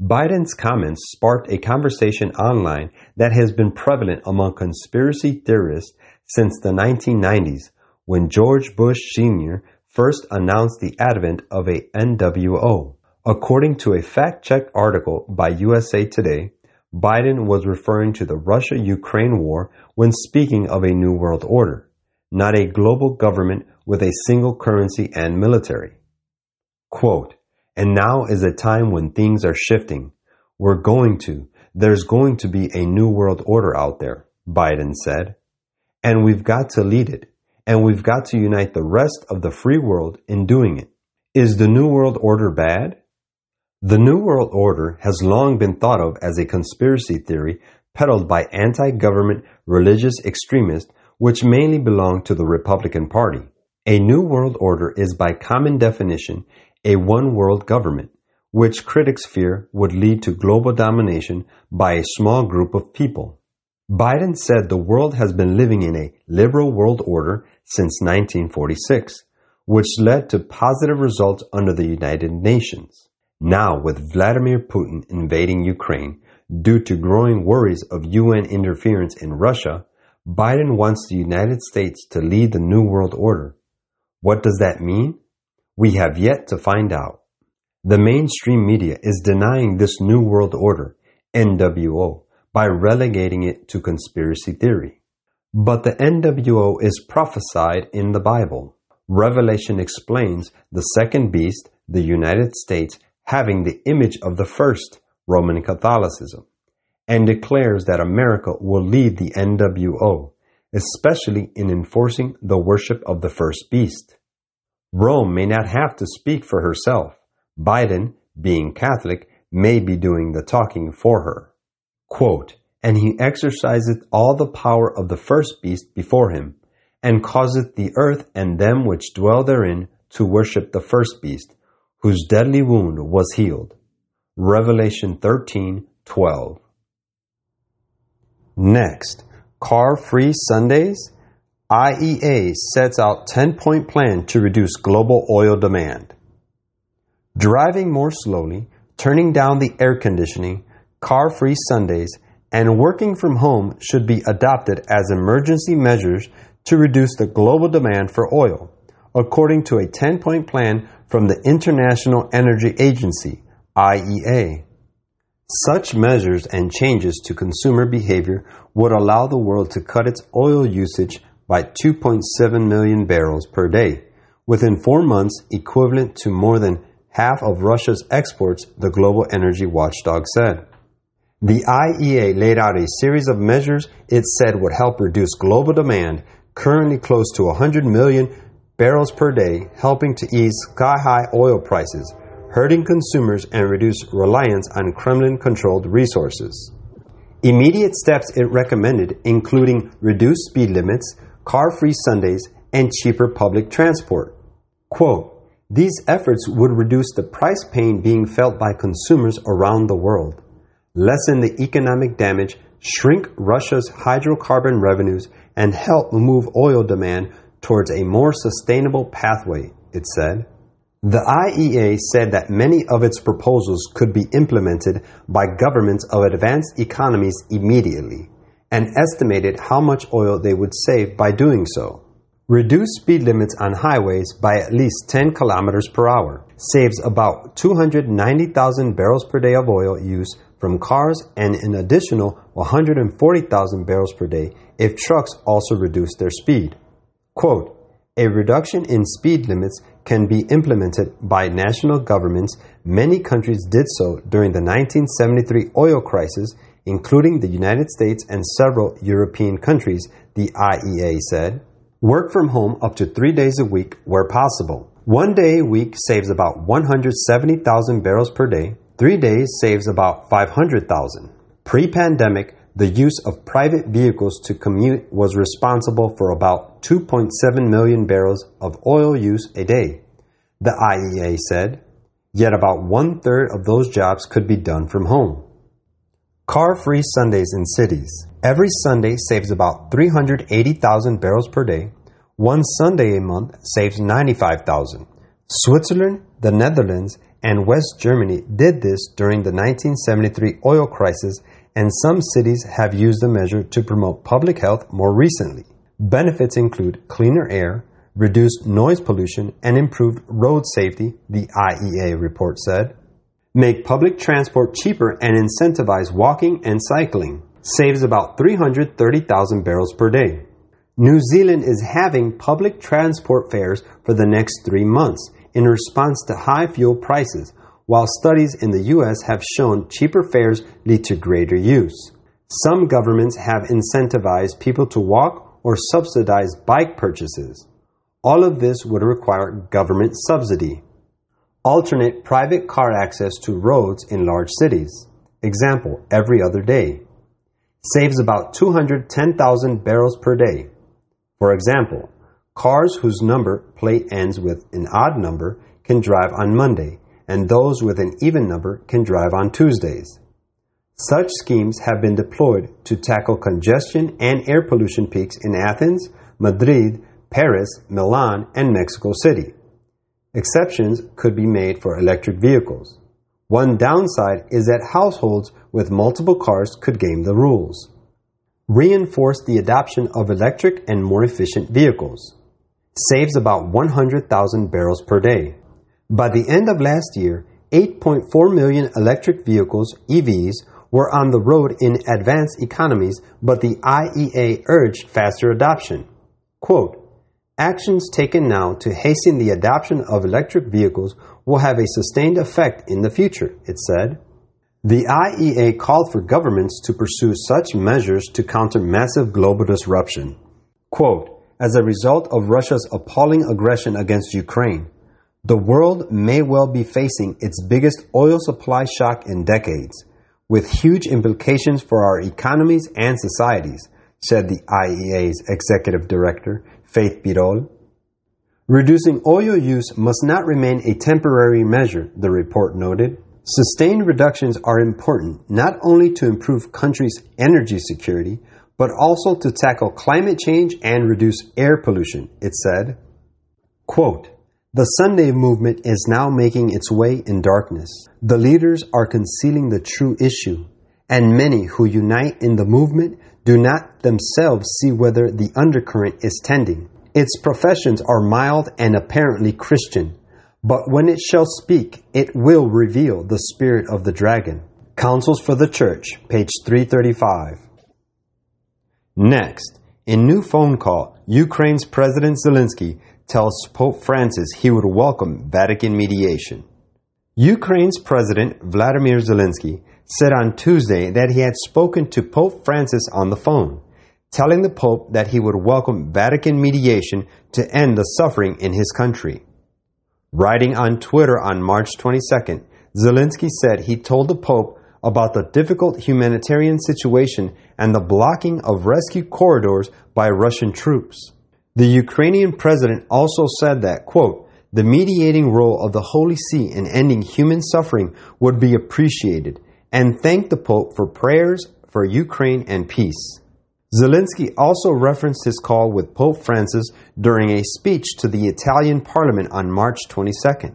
Biden's comments sparked a conversation online that has been prevalent among conspiracy theorists since the 1990s when George Bush Sr. first announced the advent of a NWO. According to a fact-checked article by USA Today, Biden was referring to the Russia-Ukraine war when speaking of a new world order, not a global government with a single currency and military. Quote, and now is a time when things are shifting. We're going to, there's going to be a new world order out there, Biden said. And we've got to lead it. And we've got to unite the rest of the free world in doing it. Is the New World Order bad? The New World Order has long been thought of as a conspiracy theory peddled by anti-government religious extremists which mainly belong to the Republican Party. A New World Order is by common definition a one world government, which critics fear would lead to global domination by a small group of people. Biden said the world has been living in a liberal world order since 1946, which led to positive results under the United Nations. Now, with Vladimir Putin invading Ukraine due to growing worries of UN interference in Russia, Biden wants the United States to lead the New World Order. What does that mean? We have yet to find out. The mainstream media is denying this New World Order, NWO, by relegating it to conspiracy theory. But the NWO is prophesied in the Bible. Revelation explains the second beast, the United States, having the image of the first, Roman Catholicism, and declares that America will lead the NWO, especially in enforcing the worship of the first beast. Rome may not have to speak for herself. Biden, being Catholic, may be doing the talking for her. Quote, and he exerciseth all the power of the first beast before him, and causeth the earth and them which dwell therein to worship the first beast, whose deadly wound was healed. Revelation 13:12. Next, car-free Sundays IEA sets out 10-point plan to reduce global oil demand. Driving more slowly, turning down the air conditioning, car-free Sundays, and working from home should be adopted as emergency measures to reduce the global demand for oil, according to a 10-point plan from the International Energy Agency, IEA. Such measures and changes to consumer behavior would allow the world to cut its oil usage by 2.7 million barrels per day, within four months equivalent to more than half of Russia's exports, the global energy watchdog said. The IEA laid out a series of measures it said would help reduce global demand, currently close to 100 million barrels per day, helping to ease sky-high oil prices, hurting consumers and reduce reliance on Kremlin-controlled resources. Immediate steps it recommended including reduced speed limits, car-free Sundays, and cheaper public transport. Quote, these efforts would reduce the price pain being felt by consumers around the world, lessen the economic damage, shrink Russia's hydrocarbon revenues, and help move oil demand towards a more sustainable pathway, it said. The IEA said that many of its proposals could be implemented by governments of advanced economies immediately and estimated how much oil they would save by doing so. Reduce speed limits on highways by at least 10 kilometers per hour saves about 290,000 barrels per day of oil use from cars and an additional 140,000 barrels per day if trucks also reduce their speed. Quote, a reduction in speed limits can be implemented by national governments. Many countries did so during the 1973 oil crisis, including the United States and several European countries, the IEA said. Work from home up to three days a week where possible. One day a week saves about 170,000 barrels per day. Three days saves about 500,000. Pre pandemic, the use of private vehicles to commute was responsible for about 2.7 million barrels of oil use a day, the IEA said. Yet about one third of those jobs could be done from home. Car free Sundays in cities. Every Sunday saves about 380,000 barrels per day. One Sunday a month saves 95,000. Switzerland, the Netherlands, and West Germany did this during the 1973 oil crisis, and some cities have used the measure to promote public health more recently. Benefits include cleaner air, reduced noise pollution, and improved road safety, the IEA report said make public transport cheaper and incentivize walking and cycling. Saves about 330,000 barrels per day. New Zealand is having public transport fares for the next three months in response to high fuel prices, while studies in the US have shown cheaper fares lead to greater use. Some governments have incentivized people to walk or subsidize bike purchases. All of this would require government subsidy alternate private car access to roads in large cities. Example, every other day. Saves about 210,000 barrels per day. For example, cars whose number plate ends with an odd number can drive on Monday, and those with an even number can drive on Tuesdays. Such schemes have been deployed to tackle congestion and air pollution peaks in Athens, Madrid, Paris, Milan, and Mexico City. Exceptions could be made for electric vehicles. One downside is that households with multiple cars could game the rules. Reinforce the adoption of electric and more efficient vehicles. Saves about 100,000 barrels per day. By the end of last year, 8.4 million electric vehicles, EVs, were on the road in advanced economies, but the IEA urged faster adoption. Quote, Actions taken now to hasten the adoption of electric vehicles will have a sustained effect in the future, it said. The IEA called for governments to pursue such measures to counter massive global disruption. Quote, as a result of Russia's appalling aggression against Ukraine, the world may well be facing its biggest oil supply shock in decades, with huge implications for our economies and societies, said the IEA's executive director, Fatih Birol. Reducing oil use must not remain a temporary measure, the report noted. Sustained reductions are important not only to improve countries' energy security, but also to tackle climate change and reduce air pollution, it said. Quote, the Sunday movement is now making its way in darkness. The leaders are concealing the true issue, and many who unite in the movement do not themselves see whether the undercurrent is tending. Its professions are mild and apparently Christian, but when it shall speak, it will reveal the spirit of the dragon. Counsels for the Church, page 335. Next, in new phone call, Ukraine's President Zelensky tells Pope Francis he would welcome Vatican mediation. Ukraine's President Vladimir Zelensky said on Tuesday that he had spoken to Pope Francis on the phone, telling the Pope that he would welcome Vatican mediation to end the suffering in his country. Writing on Twitter on March 22nd, Zelensky said he told the Pope about the difficult humanitarian situation and the blocking of rescue corridors by Russian troops. The Ukrainian president also said that, quote, the mediating role of the Holy See in ending human suffering would be appreciated and thanked the Pope for prayers for Ukraine and peace. Zelensky also referenced his call with Pope Francis during a speech to the Italian parliament on March 22nd.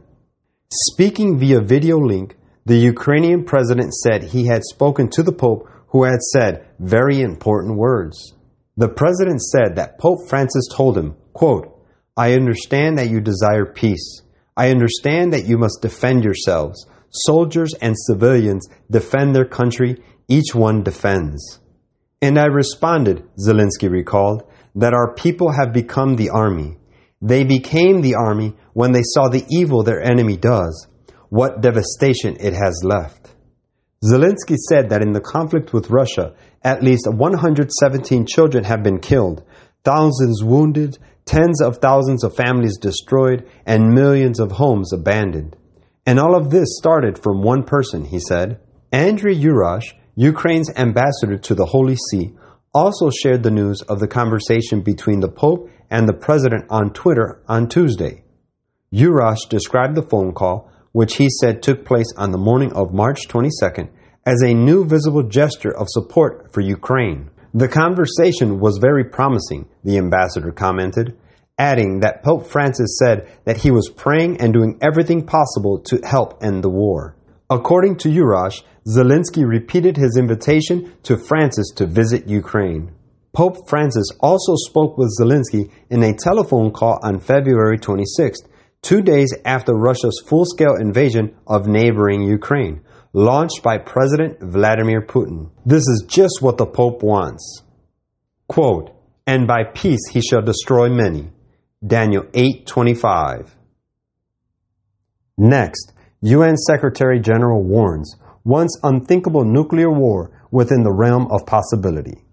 Speaking via video link, the Ukrainian president said he had spoken to the Pope who had said very important words. The president said that Pope Francis told him, quote, I understand that you desire peace. I understand that you must defend yourselves. Soldiers and civilians defend their country. Each one defends. And I responded, Zelensky recalled, that our people have become the army. They became the army when they saw the evil their enemy does, what devastation it has left. Zelensky said that in the conflict with Russia, at least 117 children have been killed, thousands wounded, tens of thousands of families destroyed, and millions of homes abandoned. And all of this started from one person, he said. Andriy Yurash, Ukraine's ambassador to the Holy See, also shared the news of the conversation between the Pope and the President on Twitter on Tuesday. Yurash described the phone call, which he said took place on the morning of March 22nd, as a new visible gesture of support for Ukraine. The conversation was very promising, the ambassador commented, adding that Pope Francis said that he was praying and doing everything possible to help end the war. According to Yurash, Zelensky repeated his invitation to Francis to visit Ukraine. Pope Francis also spoke with Zelensky in a telephone call on February 26th, two days after Russia's full scale invasion of neighboring Ukraine, launched by President Vladimir Putin. This is just what the Pope wants. Quote, and by peace he shall destroy many. Daniel 8:25. Next, UN Secretary General warns once unthinkable nuclear war within the realm of possibility.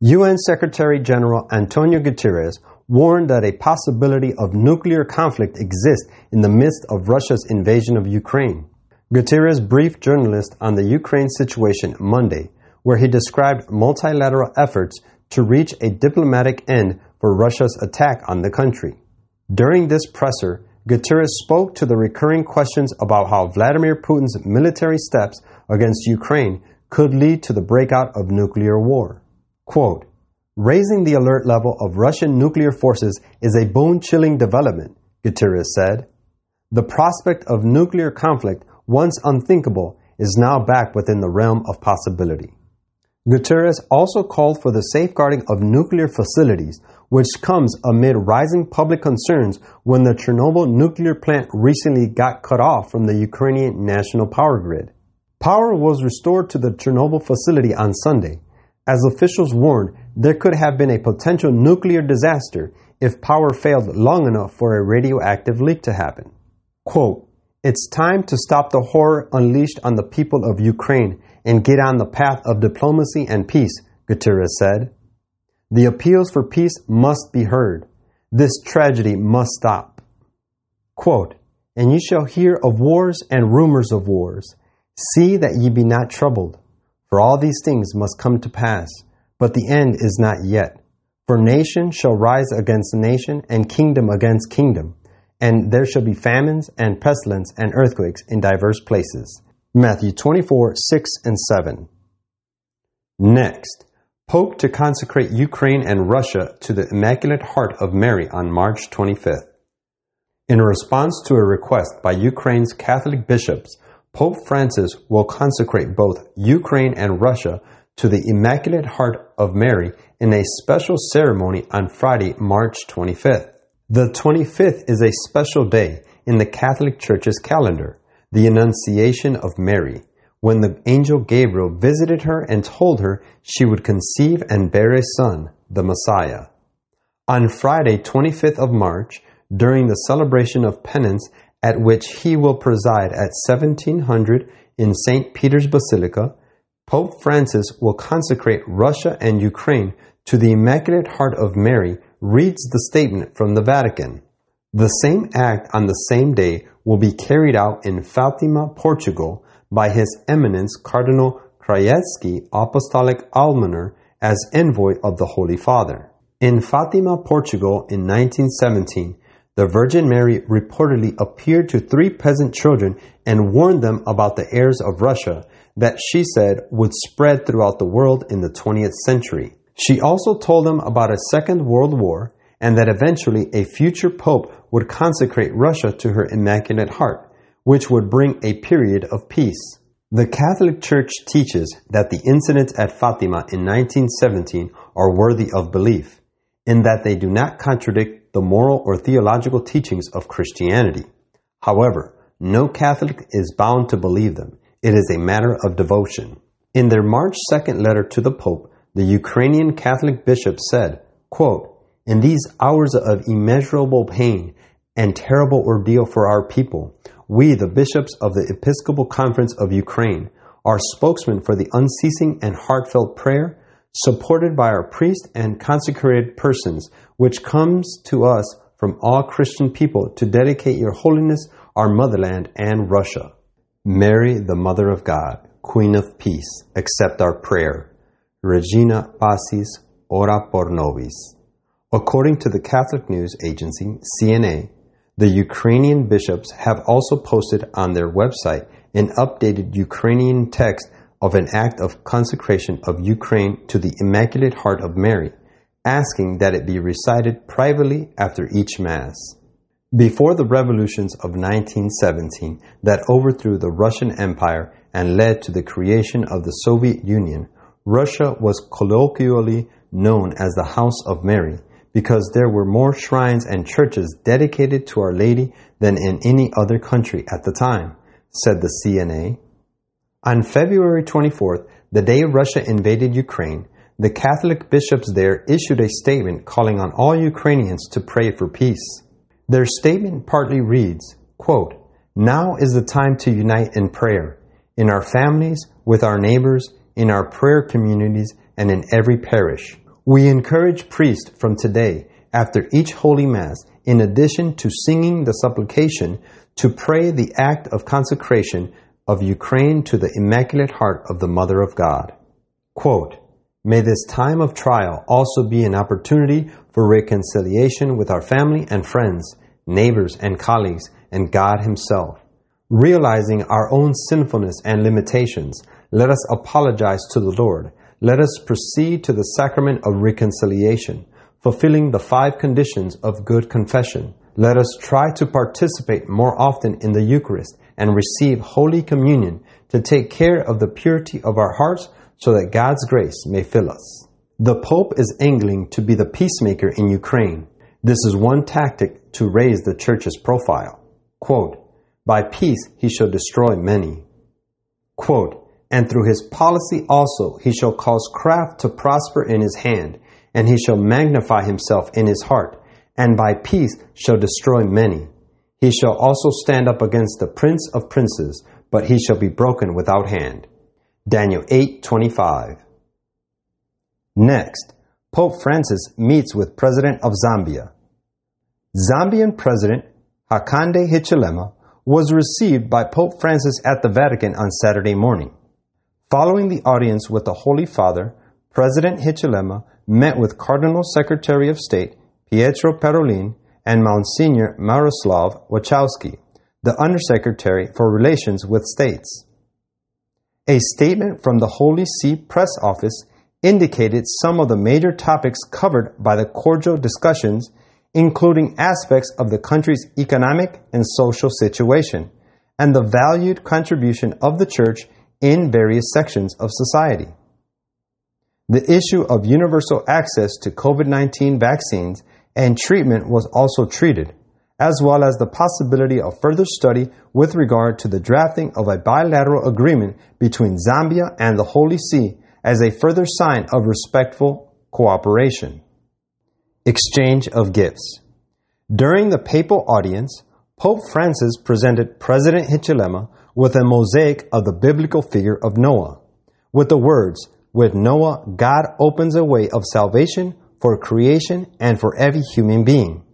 UN Secretary General Antonio Guterres warned that a possibility of nuclear conflict exists in the midst of Russia's invasion of Ukraine. Guterres briefed journalists on the Ukraine situation Monday, where he described multilateral efforts to reach a diplomatic end for Russia's attack on the country. During this presser, Guterres spoke to the recurring questions about how Vladimir Putin's military steps against Ukraine could lead to the breakout of nuclear war. Quote, Raising the alert level of Russian nuclear forces is a bone chilling development, Guterres said. The prospect of nuclear conflict, once unthinkable, is now back within the realm of possibility. Guterres also called for the safeguarding of nuclear facilities which comes amid rising public concerns when the Chernobyl nuclear plant recently got cut off from the Ukrainian national power grid. Power was restored to the Chernobyl facility on Sunday. As officials warned, there could have been a potential nuclear disaster if power failed long enough for a radioactive leak to happen. Quote, It's time to stop the horror unleashed on the people of Ukraine and get on the path of diplomacy and peace, Guterres said. The appeals for peace must be heard. This tragedy must stop. Quote, and ye shall hear of wars and rumors of wars. See that ye be not troubled, for all these things must come to pass, but the end is not yet. For nation shall rise against nation, and kingdom against kingdom, and there shall be famines and pestilence and earthquakes in divers places. Matthew 24, 6 and 7. Next, Pope to consecrate Ukraine and Russia to the Immaculate Heart of Mary on March 25th. In response to a request by Ukraine's Catholic bishops, Pope Francis will consecrate both Ukraine and Russia to the Immaculate Heart of Mary in a special ceremony on Friday, March 25th. The 25th is a special day in the Catholic Church's calendar, the Annunciation of Mary when the angel Gabriel visited her and told her she would conceive and bear a son, the Messiah. On Friday, 25th of March, during the celebration of penance at which he will preside at 1700 in St. Peter's Basilica, Pope Francis will consecrate Russia and Ukraine to the Immaculate Heart of Mary, reads the statement from the Vatican. The same act on the same day will be carried out in Fatima, Portugal, by His Eminence Cardinal Krajewski, Apostolic Almoner, as envoy of the Holy Father. In Fatima, Portugal, in 1917, the Virgin Mary reportedly appeared to three peasant children and warned them about the heirs of Russia that she said would spread throughout the world in the 20th century. She also told them about a Second World War and that eventually a future pope would consecrate Russia to her Immaculate Heart, which would bring a period of peace. The Catholic Church teaches that the incidents at Fatima in 1917 are worthy of belief, in that they do not contradict the moral or theological teachings of Christianity. However, no Catholic is bound to believe them. It is a matter of devotion. In their March 2nd letter to the Pope, the Ukrainian Catholic bishop said, quote, In these hours of immeasurable pain and terrible ordeal for our people, we, the bishops of the Episcopal Conference of Ukraine, are spokesmen for the unceasing and heartfelt prayer, supported by our priests and consecrated persons, which comes to us from all Christian people to dedicate your holiness, our motherland, and Russia. Mary, the Mother of God, Queen of Peace, accept our prayer. Regina Pacis, ora pro nobis. According to the Catholic news agency, CNA, the Ukrainian bishops have also posted on their website an updated Ukrainian text of an act of consecration of Ukraine to the Immaculate Heart of Mary, asking that it be recited privately after each Mass. Before the revolutions of 1917 that overthrew the Russian Empire and led to the creation of the Soviet Union, Russia was colloquially known as the House of Mary because there were more shrines and churches dedicated to Our Lady than in any other country at the time, said the CNA. On February 24th, the day Russia invaded Ukraine, the Catholic bishops there issued a statement calling on all Ukrainians to pray for peace. Their statement partly reads, quote, Now is the time to unite in prayer, in our families, with our neighbors, in our prayer communities, and in every parish. We encourage priests from today, after each Holy Mass, in addition to singing the supplication, to pray the act of consecration of Ukraine to the Immaculate Heart of the Mother of God. Quote, May this time of trial also be an opportunity for reconciliation with our family and friends, neighbors and colleagues, and God Himself. Realizing our own sinfulness and limitations, let us apologize to the Lord. Let us proceed to the sacrament of reconciliation, fulfilling the five conditions of good confession. Let us try to participate more often in the Eucharist and receive Holy Communion to take care of the purity of our hearts so that God's grace may fill us. The Pope is angling to be the peacemaker in Ukraine. This is one tactic to raise the Church's profile. Quote, By peace he shall destroy many. Quote, and through his policy also he shall cause craft to prosper in his hand, and he shall magnify himself in his heart, and by peace shall destroy many. He shall also stand up against the prince of princes, but he shall be broken without hand. Daniel 8:25. Next, Pope Francis meets with President of Zambia. Zambian President Hakainde Hichilema was received by Pope Francis at the Vatican on Saturday morning. Following the audience with the Holy Father, President Hichilema met with Cardinal Secretary of State Pietro Parolin and Monsignor Miroslav Wachowski, the Undersecretary for Relations with States. A statement from the Holy See Press Office indicated some of the major topics covered by the cordial discussions, including aspects of the country's economic and social situation, and the valued contribution of the Church in various sections of society. The issue of universal access to COVID 19 vaccines and treatment was also treated, as well as the possibility of further study with regard to the drafting of a bilateral agreement between Zambia and the Holy See as a further sign of respectful cooperation. Exchange of gifts. During the papal audience, Pope Francis presented President Hichilema with a mosaic of the biblical figure of Noah, with the words, With Noah, God opens a way of salvation for creation and for every human being.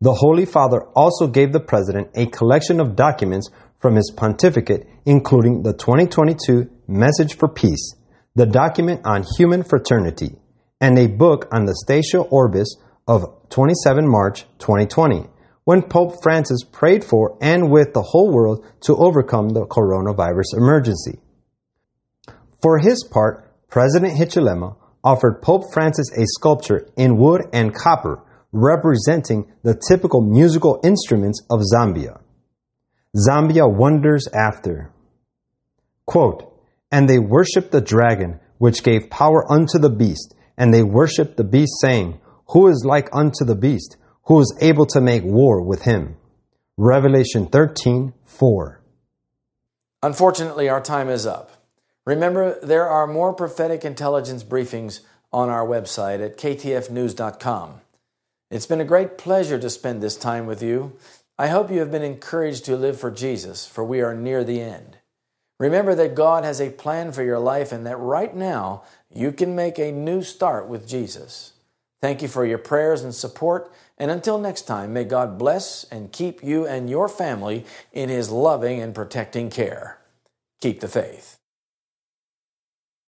The Holy Father also gave the President a collection of documents from his pontificate, including the 2022 Message for Peace, the document on human fraternity, and a book on the Statio Orbis of 27 March 2020 when Pope Francis prayed for and with the whole world to overcome the coronavirus emergency. For his part, President Hichilema offered Pope Francis a sculpture in wood and copper representing the typical musical instruments of Zambia. Zambia wonders after. Quote, And they worshipped the dragon, which gave power unto the beast, and they worshipped the beast, saying, Who is like unto the beast? Who is able to make war with him? Revelation 13 4. Unfortunately, our time is up. Remember, there are more prophetic intelligence briefings on our website at ktfnews.com. It's been a great pleasure to spend this time with you. I hope you have been encouraged to live for Jesus, for we are near the end. Remember that God has a plan for your life and that right now you can make a new start with Jesus. Thank you for your prayers and support. And until next time, may God bless and keep you and your family in His loving and protecting care. Keep the faith.